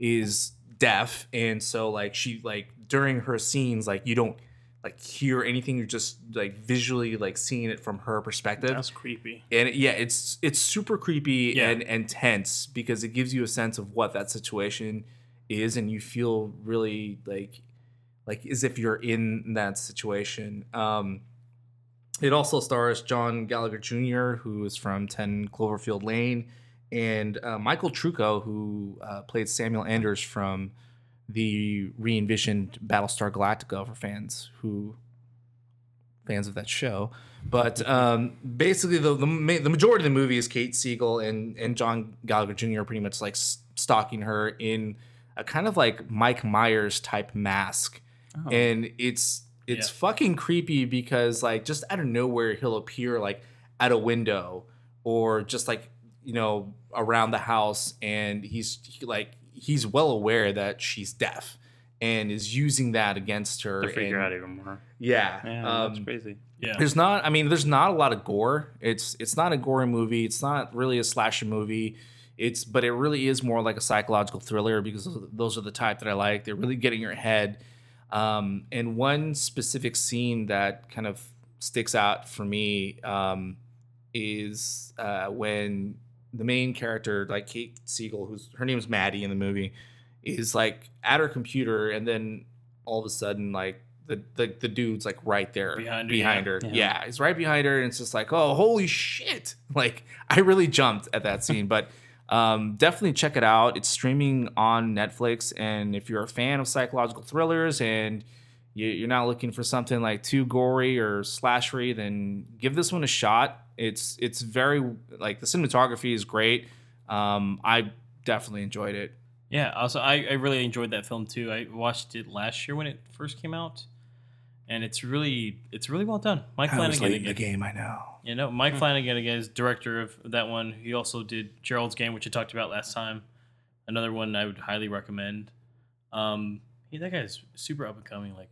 is deaf. And so like she like during her scenes like you don't like hear anything you're just like visually like seeing it from her perspective That's creepy. and yeah it's it's super creepy Yeah. and and tense because it gives you a sense of what that situation is and you feel really like like as if you're in that situation um it also stars john gallagher jr who is from 10 cloverfield lane and uh, michael trucco who uh, played samuel anders from the re-envisioned battlestar galactica for fans who fans of that show. But um, basically, the, the ma- the majority of the movie is Kate Siegel and and John Gallagher Jr. pretty much like stalking her in a kind of like Mike Myers type mask, Oh. and it's it's Yeah. fucking creepy because like just out of nowhere he'll appear like at a window or just like you know around the house, and he's he, like he's well aware that she's deaf and is using that against her. to figure and- out even more. Yeah, Yeah, that's um, crazy. Yeah. there's not. I mean, there's not a lot of gore. It's it's not a gory movie. It's not really a slasher movie. It's but it really is more like a psychological thriller because those are the type that I like. They're really getting your head. Um, and one specific scene that kind of sticks out for me um, is uh, when the main character, like Kate Siegel, who's her name's Maddie in the movie, is like at her computer, and then all of a sudden, like the the, the dude's like right there Behind her, behind yeah. her. Yeah. Yeah. he's right behind her, and it's just like, oh, holy shit! <laughs> Like I really jumped at that scene, but. Um, definitely check it out. It's streaming on Netflix, and if you're a fan of psychological thrillers and you- you're not looking for something like too gory or slashery, then give this one a shot. It's it's very like the cinematography is great. Um, I definitely enjoyed it. Yeah. Also, I, I really enjoyed that film too. I watched it last year when it first came out, and it's really it's really well done. Mike Flanagan again. game, I know. You know, Mike Flanagan again is director of that one. He also did Gerald's Game, which I talked about last time. Another one I would highly recommend. Um, he that guy's super up and coming. Like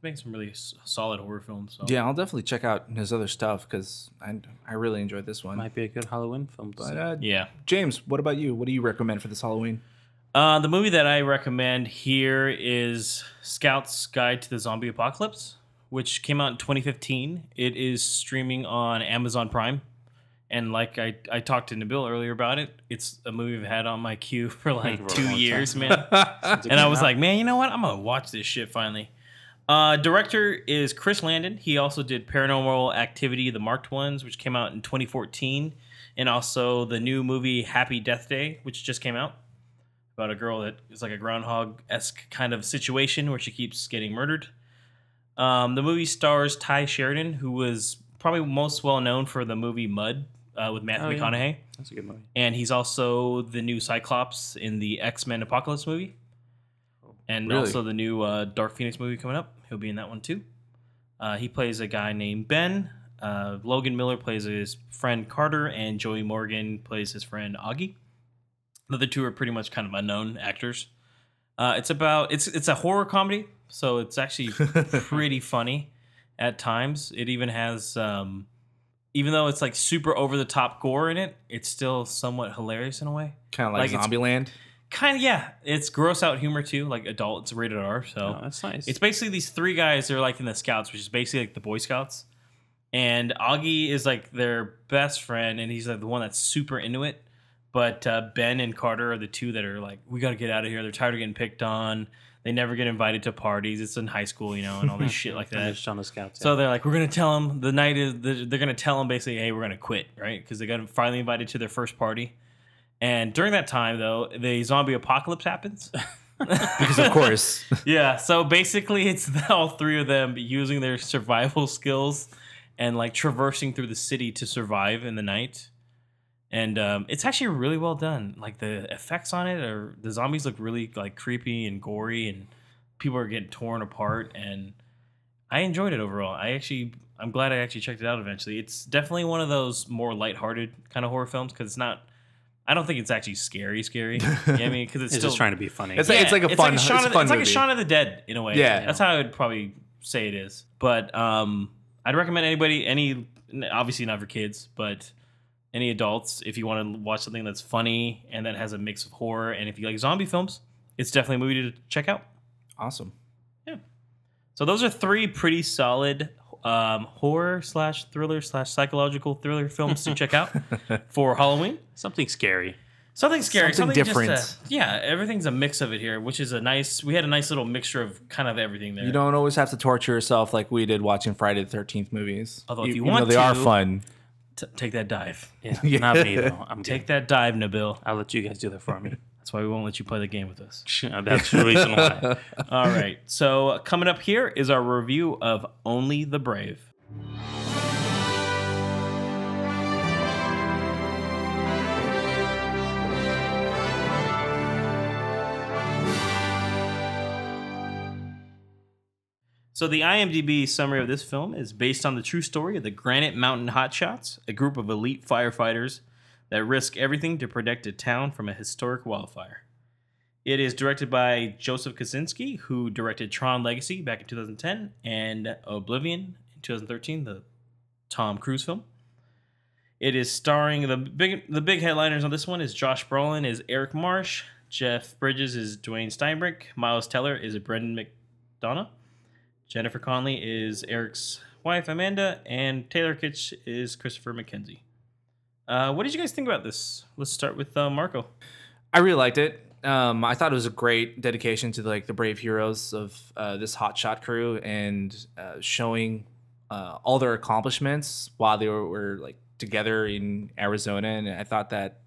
he's he's making some really s- solid horror films. So. Yeah, I'll definitely check out his other stuff because I I really enjoyed this one. Might be a good Halloween film. But uh, Yeah. James, what about you? What do you recommend for this Halloween? Uh, the movie that I recommend here is Scout's Guide to the Zombie Apocalypse, which came out in 2015. It is streaming on Amazon Prime. And like I, I talked to Nabil earlier about it, it's a movie I've had on my queue <laughs> for like two years, man. <laughs> And I was out. like, man, you know what? I'm gonna watch this shit finally. Uh, director is Chris Landon. He also did Paranormal Activity: The Marked Ones, which came out in 2014, and also the new movie Happy Death Day, which just came out about a girl that is like a groundhog esque kind of situation where she keeps getting murdered. Um, the movie stars Tye Sheridan, who was probably most well known for the movie Mud uh, with Matthew Oh, yeah. McConaughey That's a good movie. and he's also the new Cyclops in the X Men Apocalypse movie, and Really? also the new uh, Dark Phoenix movie coming up. He'll be in that one too. Uh, he plays a guy named Ben. Uh, Logan Miller plays his friend Carter, and Joey Morgan plays his friend Augie. The other two are pretty much kind of unknown actors. Uh, it's about it's it's a horror comedy, so it's actually <laughs> pretty funny at times. It even has, um, even though it's like super over the top gore in it, it's still somewhat hilarious in a way. kind of like, Like, Zombieland. Kind of, yeah. It's gross out humor too, like adult. It's rated R, so Oh, that's nice. it's basically these three guys. They're like in the Scouts, which is basically like the Boy Scouts. And Augie is like their best friend, and he's like the one that's super into it. But uh, Ben and Carter are the two that are like, we got to get out of here. They're tired of getting picked on. They never get invited to parties. It's in high school, you know, and all this shit like <laughs> that. it's on the scouts. So they're like, we're gonna tell them the night is. They're, they're gonna tell them basically, hey, we're gonna quit, right? Because they got finally invited to their first party. And during that time, though, the zombie apocalypse happens. Because of course. <laughs> yeah. So basically, it's all three of them using their survival skills and like traversing through the city to survive in the night. And um, it's actually really well done. Like the effects on it are the zombies look really like creepy and gory, and people are getting torn apart. And I enjoyed it overall. I actually, I'm glad I actually checked it out eventually. It's definitely one of those more lighthearted kind of horror films because it's not. I don't think it's actually scary, scary. You know what I <laughs> mean, because it's, it's still just trying to be funny. It's like- it's like a fun- Shaun it's of the- fun it's like a movie. Shaun of the Dead in a way. Yeah. that's how I would probably say it is. But um, I'd recommend anybody, any obviously not for kids, but any adults, if you want to watch something that's funny and that has a mix of horror, and if you like zombie films, it's definitely a movie to check out. awesome. Yeah. So those are three pretty solid um, horror slash thriller slash psychological thriller films to check out <laughs> for Halloween. Something scary. Something scary, Something something, different. Just, uh, yeah, everything's a mix of it here, which is a nice. We had a nice little mixture of kind of everything there. You don't always have to torture yourself like we did watching Friday the Thirteenth movies. Although if you even though want they are to- fun. T- take that dive. Yeah, Yeah. not me though. I'm <laughs> Take good. that dive, Nabil. I'll let you guys do that for me. <laughs> That's why we won't let you play the game with us. <laughs> That's the reason why. <laughs> All right. So coming up here is our review of Only the Brave. So the IMDb summary of this film is based on the true story of the Granite Mountain Hotshots, a group of elite firefighters that risk everything to protect a town from a historic wildfire. It is directed by Joseph Kosinski, who directed Tron Legacy back in 2010 and Oblivion in 2013, the Tom Cruise film. It is starring the big the big headliners on this one is Josh Brolin is Eric Marsh, Jeff Bridges is Duane Steinbrink, Miles Teller is Brendan McDonough, Jennifer Connelly is Eric's wife Amanda, and Taylor Kitsch is Christopher McKenzie. Uh, what did you guys think about this? Let's start with uh, Marco. I really liked it. Um, I thought it was a great dedication to like the brave heroes of uh, this hotshot crew and uh, showing uh, all their accomplishments while they were, were like together in Arizona. And I thought that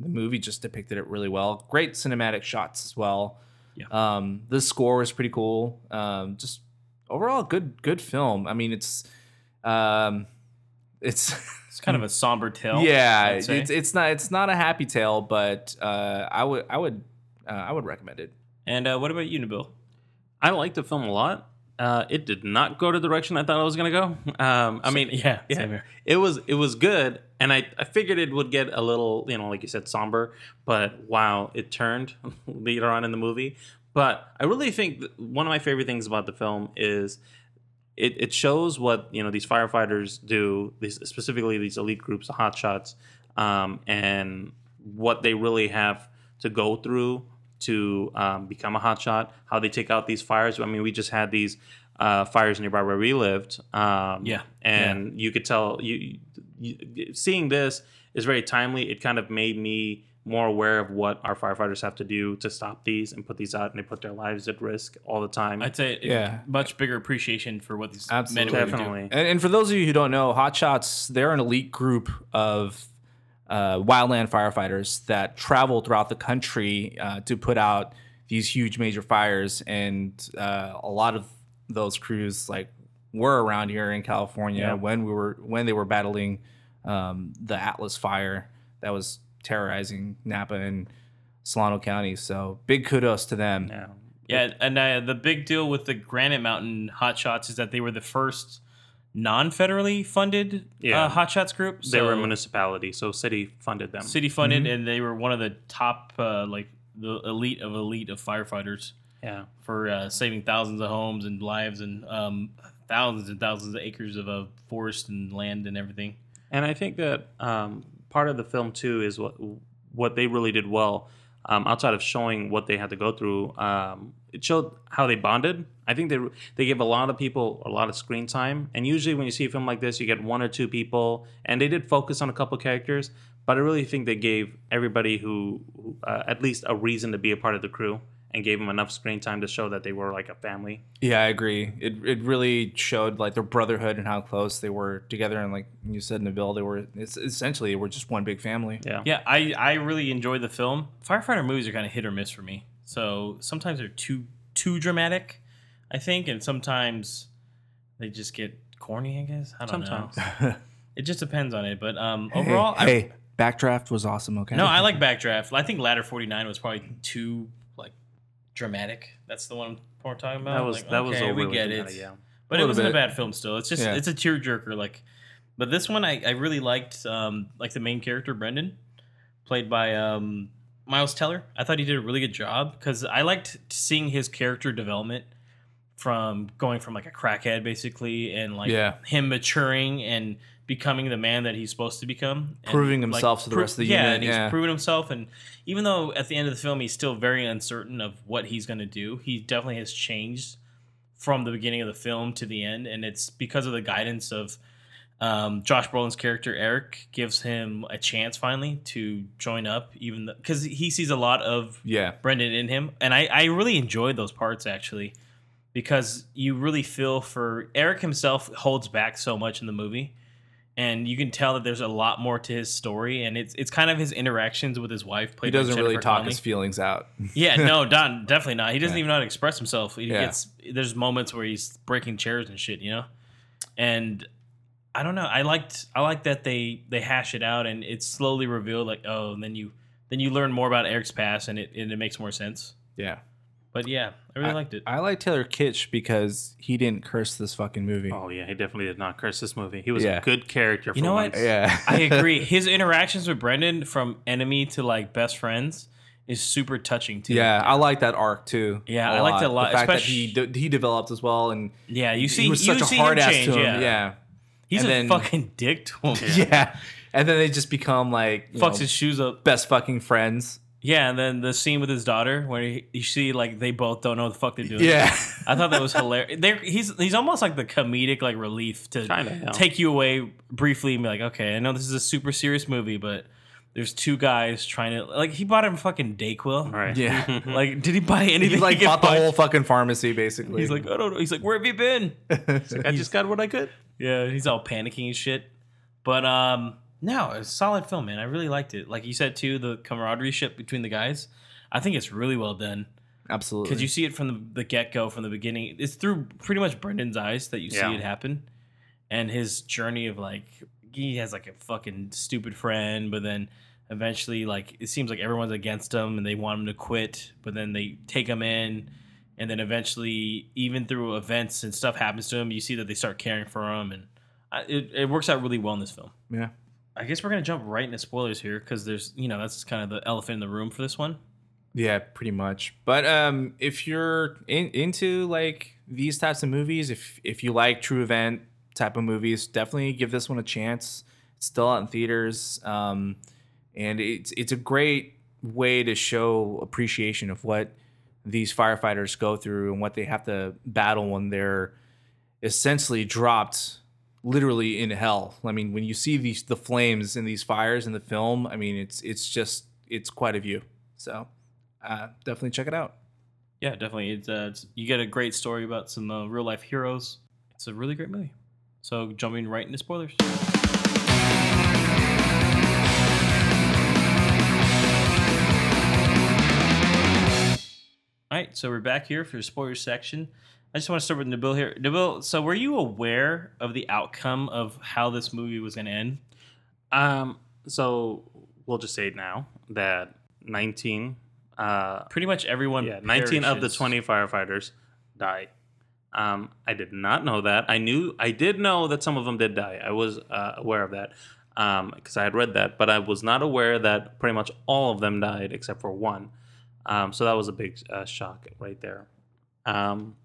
the movie just depicted it really well. Great cinematic shots as well. Yeah. Um, the score was pretty cool. Um, just overall, good good film. I mean, it's um, it's. It's kind of a somber tale. yeah, it's it's not it's not a happy tale, but uh, I would I would uh, I would recommend it. and uh, what about you, Nabil? I liked the film a lot. Uh, it did not go the direction I thought it was gonna go. Um, I mean, yeah, yeah, same here. it was it was good, and I, I figured it would get a little, you know, like you said, somber. But wow, it turned <laughs> later on in the movie. But I really think one of my favorite things about the film is it, it shows what you know these firefighters do, these specifically these elite groups, the hotshots, um, and what they really have to go through to um, become a hotshot. How they take out these fires. I mean, we just had these uh, fires nearby where we lived. Um, Yeah. and you could tell you, you seeing this is very timely. It kind of made me more aware of what our firefighters have to do to stop these and put these out, and they put their lives at risk all the time. I'd say Yeah. yeah, much bigger appreciation for what these Absolutely. men and do. Definitely. And, and for those of you who don't know, Hot Shots, they're an elite group of uh, wildland firefighters that travel throughout the country uh, to put out these huge major fires. And uh, a lot of those crews like were around here in California Yeah. when we were when they were battling um, the Atlas fire that was terrorizing Napa and Solano County. So big kudos to them. yeah. Yeah, and uh, the big deal with the Granite Mountain Hotshots is that they were the first non-federally funded Yeah. uh, Hotshots group. they were a municipality, so city funded them. city funded, and they were one of the top, uh, like the elite of elite of firefighters Yeah. for uh, saving thousands of homes and lives and um, thousands and thousands of acres of uh, forest and land and everything. And I think that um, part of the film too is what what they really did well. Um, outside of showing what they had to go through, um, it showed how they bonded. I think they they gave a lot of people a lot of screen time. And usually, when you see a film like this, you get one or two people, and they did focus on a couple characters. But I really think they gave everybody who, who uh, at least a reason to be a part of the crew, and gave them enough screen time to show that they were like a family. Yeah, I agree. It it really showed like their brotherhood and how close they were together. And like you said, Nabil, they were it's essentially they were just one big family. Yeah. Yeah, I, I really enjoyed the film. Firefighter movies are kind of hit or miss for me. So sometimes they're too too dramatic, I think, and sometimes they just get corny. I guess I don't Sometimes. know. <laughs> It just depends on it. But um, overall, I- hey, Backdraft was awesome. Okay. no, I like Backdraft. I think Ladder Forty Nine was probably too like dramatic. That's the one we're talking about. That was Like, that was okay, overly we get it. Yeah. but it wasn't a bad film. Still, it's just Yeah. it's a tearjerker. Like, but this one I, I really liked. Um, like the main character Brendan, played by um Miles Teller. I thought he did a really good job because I liked seeing his character development from going from like a crackhead basically and like Yeah. him maturing and becoming the man that he's supposed to become and, Proving himself to the rest of the yeah, unit, and he's yeah. proven himself and even though at the end of the film he's still very uncertain of what he's going to do he definitely has changed from the beginning of the film to the end and it's because of the guidance of um, Josh Brolin's character Eric gives him a chance finally to join up even because he sees a lot of Yeah. Brendan in him, and I, I really enjoyed those parts actually, because you really feel for Eric himself holds back so much in the movie, and you can tell that there's a lot more to his story, and it's it's kind of his interactions with his wife. He Played by doesn't really talk his feelings out. <laughs> Yeah, no, <laughs> Don, definitely not. He doesn't Yeah. even know how to express himself. He Yeah. gets there's moments where he's breaking chairs and shit, you know. And I don't know. I liked I like that they they hash it out and it's slowly revealed like oh, and then you then you learn more about Eric's past and it and it makes more sense. Yeah. But yeah, I really liked it. I like Taylor Kitsch because he didn't curse this fucking movie. Oh yeah, he definitely did not curse this movie. He was Yeah. a good character. For You know what? Yeah. I agree. <laughs> His interactions with Brendan from enemy to like best friends is super touching too. Yeah, I like that arc too. Yeah, I liked it a lot, The fact that he especially- de- he developed as well, and Yeah, you see, he was you such a see hard him ass change. to him. Yeah. Yeah, he's And a then- fucking dick to him. <laughs> yeah. and then they just become like you fucks know, his shoes up. best fucking friends. Yeah, and then the scene with his daughter where he, you see like they both don't know what the fuck they're doing. Yeah, I thought that was hilarious. <laughs> They're, he's he's almost like the comedic like relief to Kinda, take you away briefly and be like, okay, I know this is a super serious movie, but there's two guys trying to like he bought him fucking Dayquil. Right. yeah. <laughs> <laughs> Like, did he buy anything? he like he bought the buy? whole fucking pharmacy basically. He's like, I don't know. He's like, where have you been? I just got what I could. Yeah, he's all panicking and shit. But um, no, it's a solid film, man. I really liked it. Like you said too, the camaraderie ship between the guys. I think it's really well done absolutely. because you see it from the, the get go, from the beginning. It's through pretty much Brendan's eyes that you Yeah. see it happen, and his journey of like he has like a fucking stupid friend, but then eventually like it seems like everyone's against him and they want him to quit, but then they take him in. And then eventually, even through events and stuff happens to him, you see that they start caring for him, and I- it, it works out really well in this film. yeah. I guess we're gonna jump right into spoilers here because there's, you know, that's kind of the elephant in the room for this one. Yeah, pretty much. But um, if you're in, into like these types of movies, if if you like true event type of movies, definitely give this one a chance. It's still out in theaters, um, and it's it's a great way to show appreciation of what these firefighters go through and what they have to battle when they're essentially dropped literally in hell. I mean, when you see these the flames in these fires in the film, I mean, it's it's just it's quite a view. So uh, definitely check it out. Yeah, definitely. It's, uh, it's you get a great story about some uh, real life heroes. It's a really great movie. So jumping right into spoilers. All right, so we're back here for the spoilers section. I just want to start with Nabil here. Nabil, so were you aware of the outcome of how this movie was going to end? Um, so we'll just say now that 19, uh, Pretty much everyone. yeah, 19 of the 20 firefighters die. Um, I did not know that. I knew, I did know that some of them did die. I was uh, aware of that because I had read that, but I was not aware that pretty much all of them died except for one. Um, so that was a big uh, shock right there. Um,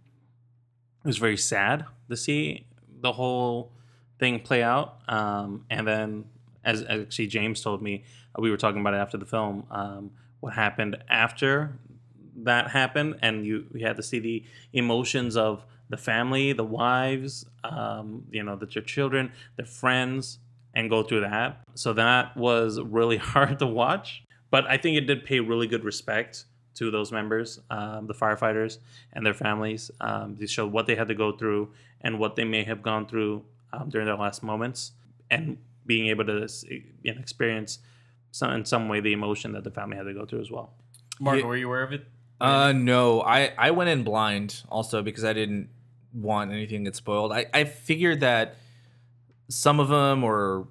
it was very sad to see the whole thing play out. Um, and then, as actually James told me, uh, we were talking about it after the film. Um, what happened after that happened, and you you had to see the emotions of the family, the wives, um, you know, that your children, their friends, and go through that. So that was really <laughs> hard to watch. But I think it did pay really good respect to those members, um, the firefighters and their families. Um, they showed what they had to go through and what they may have gone through um, during their last moments, and being able to you know, experience some in some way the emotion that the family had to go through as well. Mark, Yeah. were you aware of it? Uh, no, I I went in blind also because I didn't want anything to get spoiled. I I figured that some of them or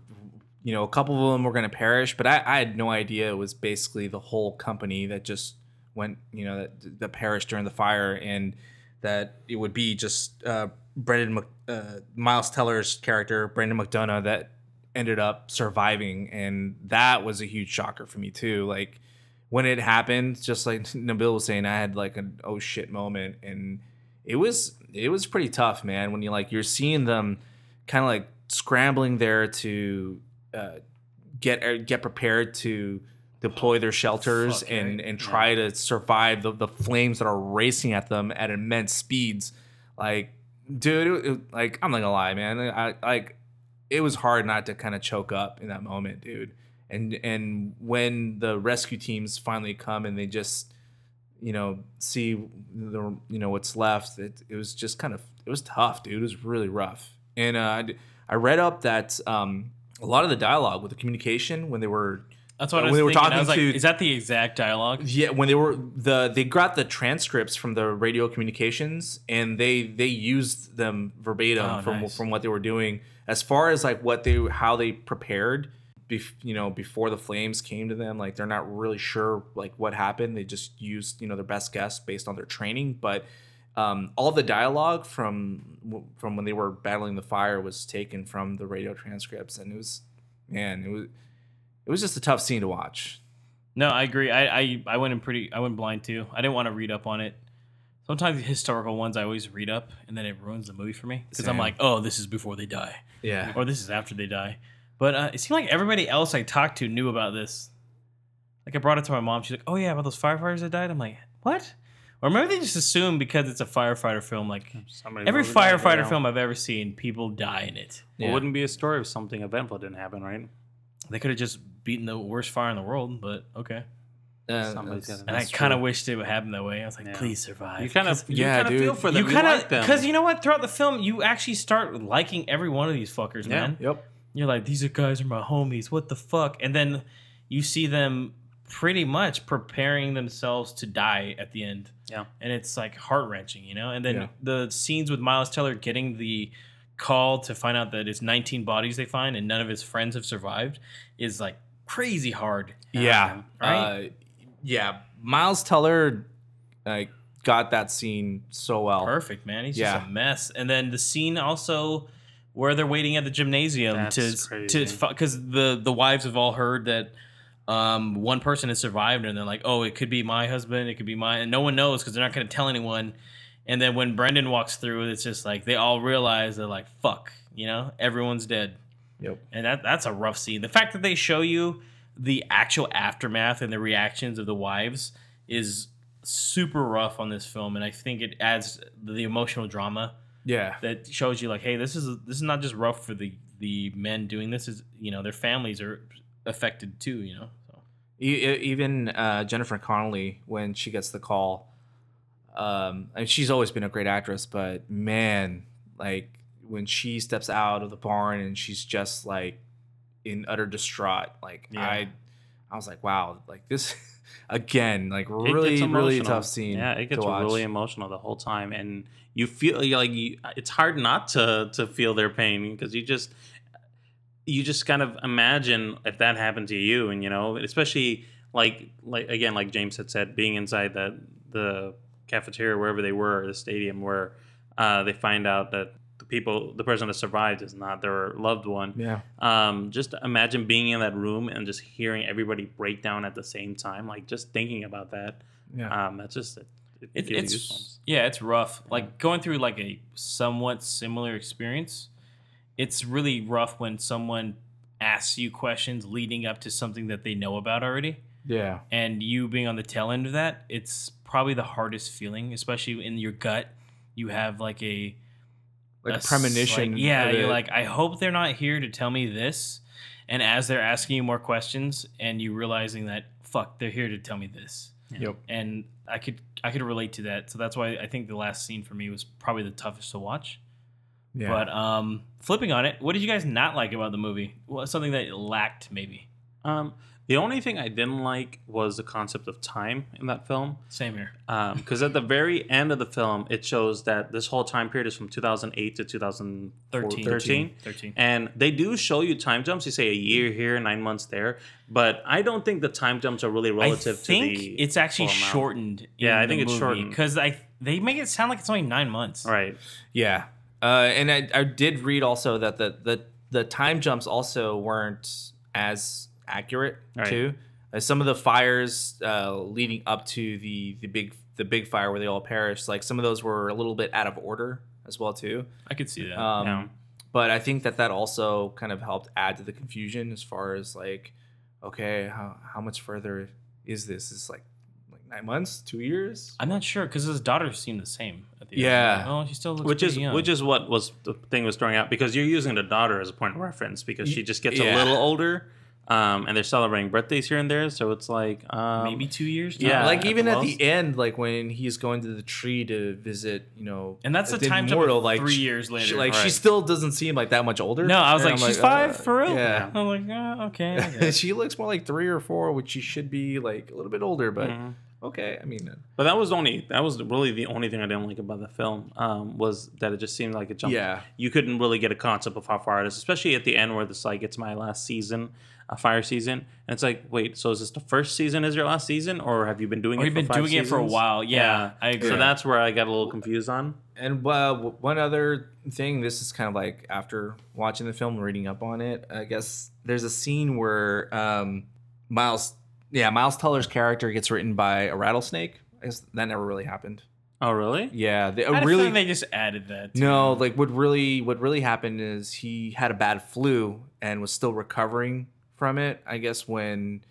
you know a couple of them were going to perish, but I I had no idea it was basically the whole company that just went you know that that perished during the fire and that it would be just uh, Brendan Mc, uh, Miles Teller's character Brendan McDonough that ended up surviving, and that was a huge shocker for me too. Like when it happened, just like <laughs> Nabil was saying, I had like an oh shit moment, and it was it was pretty tough, man. When you like you're seeing them kind of like scrambling there to uh, get er, get prepared to deploy their shelters Fuck, and and try to survive the, the flames that are racing at them at immense speeds. Like, dude, it, it- like I'm not gonna lie, man. I like it was hard not to kind of choke up in that moment, dude. And and when the rescue teams finally come and they just you know see the you know what's left, it, it was just kind of it was tough, dude. It was really rough. And uh, I I read up that um, a lot of the dialogue with the communication when they were That's what I When was they were thinking. I talking was like, to- is that the exact dialogue? yeah, when they were the they got the transcripts from the radio communications and they they used them verbatim Oh, from nice. from what they were doing as far as like what they how they prepared bef- you know before the flames came to them like they're not really sure like what happened they just used you know their best guess based on their training but um, all the dialogue from from when they were battling the fire was taken from the radio transcripts and it was man it was it was just a tough scene to watch No, I agree. I, I I went in pretty. I went blind too. I didn't want to read up on it. Sometimes the historical ones I always read up, and then it ruins the movie for me because I'm like, oh, this is before they die, yeah or this is after they die. But uh, it seemed like everybody else I talked to knew about this. Like I brought it to my mom. She's like, "Oh yeah, about those firefighters that died." I'm like, "What?" Or maybe they just assume because it's a firefighter film. Like Somebody every wrote firefighter film I've ever seen, people die in it. It Yeah. wouldn't be a story if something eventful didn't happen, right? They could have just beaten the worst fire in the world, but okay. Uh, Somebody's that's- gotta And I kind of true. wished it would happen that way. I was like, Yeah. please survive. You kind of, 'Cause you yeah, kind of dude. feel for them. you kind of like them. because you know what? Throughout the film, you actually start liking every one of these fuckers, Yeah. man. Yep. You're like, these are guys are my homies. What the fuck? And then you see them pretty much preparing themselves to die at the end. Yeah. And it's like heart wrenching, you know? And then Yeah. the scenes with Miles Teller getting the call to find out that it's 19 bodies they find and none of his friends have survived is like crazy hard. Yeah. Right? Uh, yeah. Miles Teller like got that scene so well. Perfect, man. He's Yeah. just a mess. And then the scene also where they're waiting at the gymnasium That's to crazy. to because the the wives have all heard that um, one person has survived, and they're like, "Oh, it could be my husband. It could be mine," and no one knows because they're not going to tell anyone. And then when Brendan walks through, it's just like they all realize they're like, "Fuck," you know, everyone's dead. Yep. And that that's a rough scene. The fact that they show you the actual aftermath and the reactions of the wives is super rough on this film, and I think it adds the emotional drama Yeah. that shows you like, hey, this is this is not just rough for the the men doing this. Is you know their families are affected too. You know. So. Even uh, Jennifer Connelly when she gets the call. Um, and she's always been a great actress, but man, like when she steps out of the barn and she's just like in utter distraught, like Yeah. I, I was like, wow, like this <laughs> again, like really, really tough scene. Yeah, it gets really emotional the whole time, and you feel like you, it's hard not to to feel their pain because you just you just kind of imagine if that happened to you, and you know, especially like like again, like James had said, being inside that the cafeteria wherever they were, the stadium where uh, they find out that the people, the person that survived is not their loved one. Yeah. Um, just imagine being in that room and just hearing everybody break down at the same time. Like just thinking about that. Yeah. Um, that's just it. it It, it's goosebumps. yeah, it's rough. Like going through like a somewhat similar experience. It's really rough when someone asks you questions leading up to something that they know about already. yeah. and you being on the tail end of that, it's probably the hardest feeling, especially in your gut. You have like a Like a a s- premonition. like, yeah, you're like, I hope they're not here to tell me this. And as they're asking you more questions, and you realizing that fuck, they're here to tell me this. Yep. And I could I could relate to that. So that's why I think the last scene for me was probably the toughest to watch. Yeah. But um, flipping on it, what did you guys not like about the movie? What something that it lacked maybe? Um, the only thing I didn't like was the concept of time in that film. Same here. Because at the very end of the film, it shows that this whole time period is from 2008 to 2013. 13. 13. And they do show you time jumps. You say a year here, nine months there. But I don't think the time jumps are really relative I think to the. it's actually full amount. shortened. Yeah, I think it's shortened. because I they make it sound like it's only nine months. Right. Yeah, uh, and I, I did read also that the, the the time jumps also weren't as accurate Right. too. Uh, some of the fires uh, leading up to the the big the big fire where they all perished, like some of those were a little bit out of order as well too. I could see that. Um, Yeah. But I think that that also kind of helped add to the confusion as far as like, okay, how how much further is this? Is like like nine months, two years? I'm not sure because his daughter seemed the same. At the Yeah. End. Oh, she still looks which is young. which is what was the thing was throwing out because you're using the daughter as a point of reference because she just gets Yeah. a little older, um, and they're celebrating birthdays here and there. So it's like um, maybe two years. yeah, like at even the at most. the end, like when he's going to the tree to visit, you know, And that's the the time jump memorial, like three years later. She, like she still doesn't seem like that much older. no, I was And like, I'm she's five uh, for real. Yeah. I'm like, oh, okay. <laughs> She looks more like three or four, which she should be like a little bit older, but Mhm. okay. I mean, uh, But that was only that was really the only thing I didn't like about the film um, was that it just seemed like it jumped. yeah, You couldn't really get a concept of how far it is, especially at the end where it's like it's my last season, a fire season, and it's like, wait, so is this the first season? Is your last season, or have you been doing Or it? you've for been five doing it for a while. Yeah, I agree. So that's where I got a little confused on. And uh, one other thing, this is kind of like after watching the film, reading up on it. I guess there's a scene where um, Miles, yeah, Miles Teller's character gets written by a rattlesnake. I guess that never really happened. Oh, really? Yeah, they, I had a really feeling they just added that. to No, it. like what really what really happened is he had a bad flu and was still recovering from it. I guess when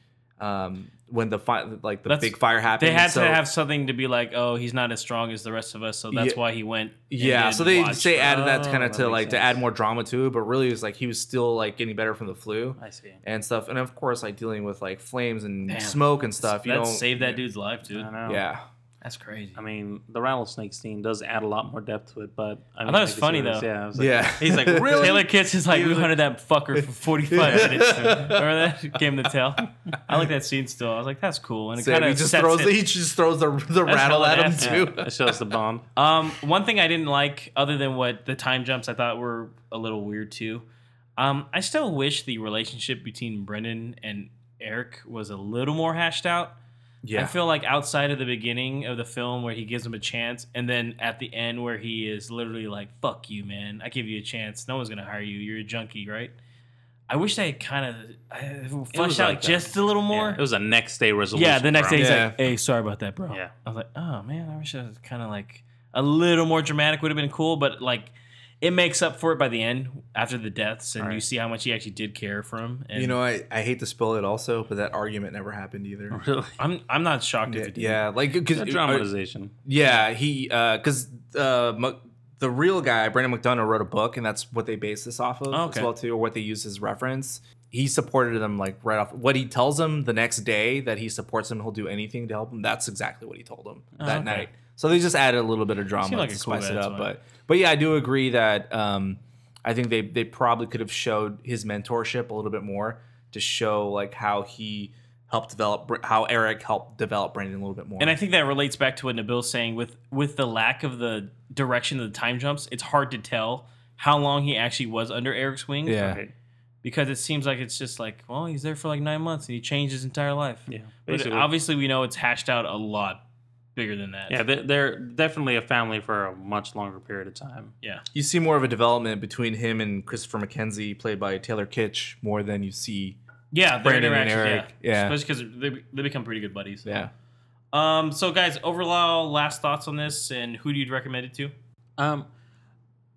um when the fi- like the That's- big fire happened. they had so- to have something to be like, oh, he's not as strong as the rest of us, so that's Yeah. why he went. yeah, so they watch say for- added that Oh, kind of that to makes like to add more drama to it, but really it was like he was still like getting better from the flu I see. and stuff, and of course like dealing with like flames and Damn. smoke and stuff. You that know, saved that dude's life, dude. I know. Yeah, That's crazy. I mean, the rattlesnake scene does add a lot more depth to it, but I, mean, thought it was funny, though. Yeah, I was like, yeah. <laughs> He's like, really? Taylor Kitsch is like, we like- hunted that fucker for 45 minutes. <laughs> Remember that? Gave him the tail. I like that scene still. I was like, that's cool. And it So kind he of just throws it. the, he just throws the the rattle at him nasty. too. Yeah, it shows the bomb. Um, one thing I didn't like, other than what the time jumps I thought were a little weird too. Um, I still wish the relationship between Brendan and Eric was a little more hashed out. I feel like outside of the beginning of the film where he gives him a chance, and then at the end where he is literally like, "Fuck you, man! I give you a chance. No one's gonna hire you. You're a junkie, right?" I wish they kind of fleshed out like that. just a little more. Yeah, it was a next day resolution. Yeah, the next for day him. he's Yeah. like, "Hey, sorry about that, bro." Yeah. I was like, "Oh man, I wish I was kind of like a little more dramatic would have been cool." But like, it makes up for it by the end after the deaths, and you see how much he actually did care for him. And You know, I, I hate to spoil it also, but that argument never happened either. <laughs> Really? I'm I'm not shocked Yeah, if it did. yeah, like because dramatization. yeah, he because uh, Mc- the real guy Brandon McDonough wrote a book, and that's what they base this off of Oh, okay. as well too, or what they use as reference. He supported them like right off. What he tells them the next day that he supports him, he'll do anything to help him. That's exactly what he told them Oh, that okay. night. So they just added a little bit of drama like to a cool spice it up, why. but but yeah, I do agree that um, I think they they probably could have showed his mentorship a little bit more to show like how he helped develop how Eric helped develop Brandon a little bit more. And I think that relates back to what Nabil's saying with with the lack of the direction of the time jumps. It's hard to tell how long he actually was under Eric's wing. yeah. Right. Because it seems like it's just like, well, he's there for like nine months and he changed his entire life. Yeah. But Basically. obviously, we know it's hashed out a lot bigger than that. Yeah, they- they're definitely a family for a much longer period of time. Yeah. You see more of a development between him and Christopher McKenzie, played by Taylor Kitsch, more than you see. Yeah, Brandon and Eric, yeah. yeah. Especially because they, they become pretty good buddies. Yeah. Um. So, guys, overall, last thoughts on this, and who do you recommend it to? Um,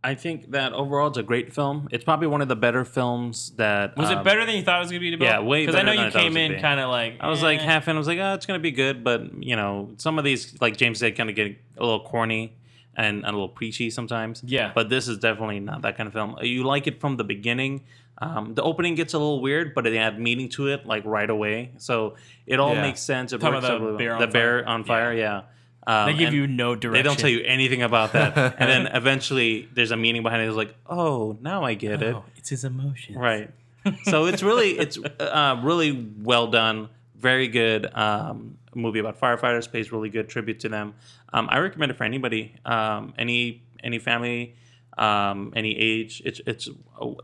I think that overall it's a great film. It's probably one of the better films that Was um, it better than you thought it was gonna be? yeah, way Because I know you I thought it came in kind of like I was like eh. half in. I was like, oh, it's gonna be good, but you know, some of these, like James said, kind of get a little corny and, and a little preachy sometimes. Yeah. But this is definitely not that kind of film. You like it from the beginning. Um, the opening gets a little weird, but it had meaning to it like right away, so it all Yeah. makes sense. It works about the really bear well. on the bear on fire, yeah. Um, they give you no direction. They don't tell you anything about that, and then <laughs> eventually there's a meaning behind it. It's like, oh, now I get it. Oh, it's his emotions. Right. <laughs> so it's really it's uh, really well done. Very good um, movie about firefighters. Pays really good tribute to them. Um, I recommend it for anybody, um, any any family, um, any age. It's it's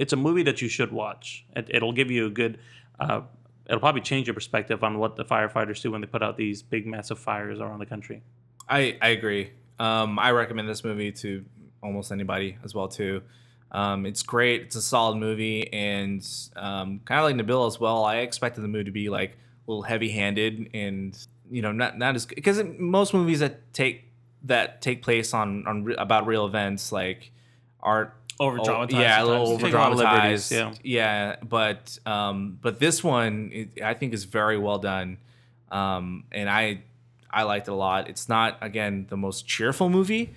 it's a movie that you should watch. It, it'll give you a good. Uh, it'll probably change your perspective on what the firefighters do when they put out these big massive fires around the country. I, I agree. Um, I recommend this movie to almost anybody as well too. Um, it's great. It's a solid movie, and um, kind of like Nabil as well. I expected the movie to be like a little heavy-handed, and you know, not not as because most movies that take that take place on on re- about real events like are Over dramatized. Oh, yeah, a little over Take a lot of liberties, dramatized. Yeah, but um, but this one it, I think is very well done, um, and I I liked it a lot. It's not again the most cheerful movie,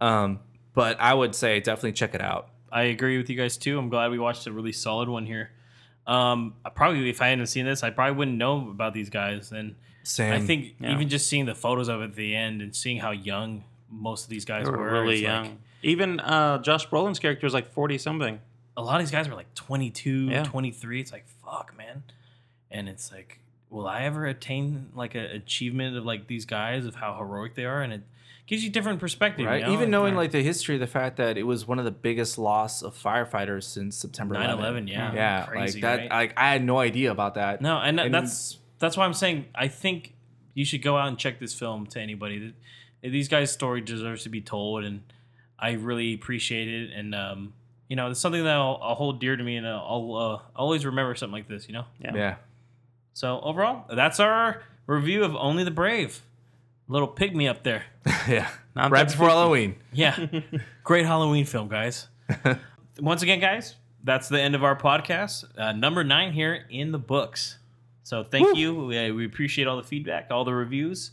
um, but I would say definitely check it out. I agree with you guys too. I'm glad we watched a really solid one here. Um, I probably if I hadn't seen this, I probably wouldn't know about these guys. And Same. I think yeah. even just seeing the photos of it at the end and seeing how young most of these guys They were, were really young. like- Even uh, Josh Brolin's character is like forty something. a lot of these guys were like 22, Yeah. 23. It's like, fuck, man. And it's like, will I ever attain like an achievement of like these guys of how heroic they are? And it gives you different perspective, right? you know? Even knowing like the history, the fact that it was one of the biggest loss of firefighters since September 9/11, yeah. yeah, Crazy, like that. right? Like I had no idea about that. No, and, And- that's that's why I'm saying I think you should go out and check this film to anybody. That These guys' story deserves to be told, and I really appreciate it. And um, you know, it's something that I'll, I'll hold dear to me, and I'll uh, always remember something like this. You know. Yeah. yeah. So overall, that's our review of Only the Brave. little pick me up there. <laughs> yeah. Not right before. Halloween. <laughs> Yeah. Great Halloween film, guys. <laughs> Once again, guys, that's the end of our podcast. Uh, number nine here in the books. So thank you. We, we appreciate all the feedback, all the reviews.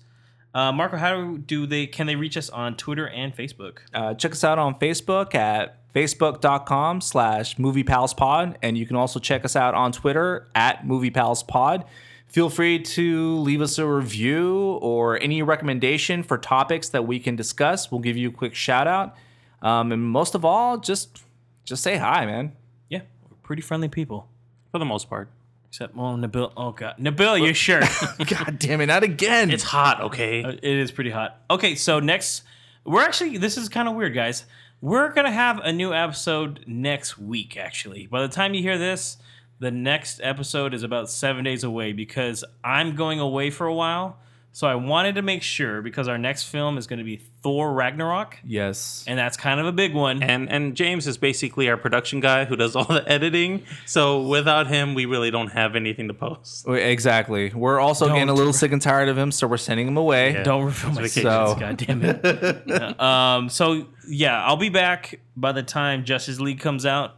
Uh, Marco, how do they can they reach us on Twitter and Facebook? Uh, check us out on Facebook at facebook.com slash moviepalspod. And you can also check us out on Twitter at moviepalspod. Feel free to leave us a review or any recommendation for topics that we can discuss. We'll give you a quick shout out. Um, and most of all, just just say hi, man. Yeah, we're pretty friendly people. for the most part. Except, well, Nabil. Oh God, Nabil, you sure? <laughs> God damn it, not again. It's hot, okay? Uh, It is pretty hot. Okay, so next, we're actually, this is kind of weird, guys. We're going to have a new episode next week, actually. By the time you hear this, the next episode is about seven days away because I'm going away for a while. So I wanted to make sure because our next film is going to be Thor Ragnarok, yes. and that's kind of a big one. and and James is basically our production guy who does all the editing. So without him, we really don't have anything to post. Exactly. We're also Don't- getting a little sick and tired of him, so we're sending him away. Yeah. Don't reveal my It's secrets, vacation. God damn it. <laughs> um, so yeah, I'll be back by the time Justice League comes out.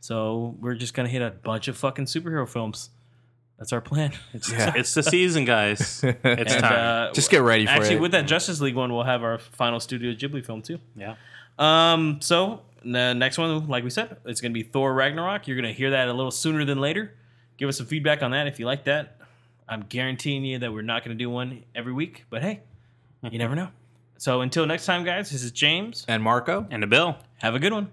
So we're just gonna hit a bunch of fucking superhero films. That's our plan. <laughs> It's, Yeah. it's the season, guys. <laughs> It's And, time. uh, Just get ready for it. actually, it. with that Justice League one, we'll have our final Studio Ghibli film too. yeah. Um, so the next one, like we said, it's gonna be Thor Ragnarok. You're gonna hear that a little sooner than later. Give us some feedback on that if you like that. I'm guaranteeing you that we're not gonna do one every week, but hey, you <laughs> never know. So until next time, guys, this is James. and Marco? And Nabil. Have a good one.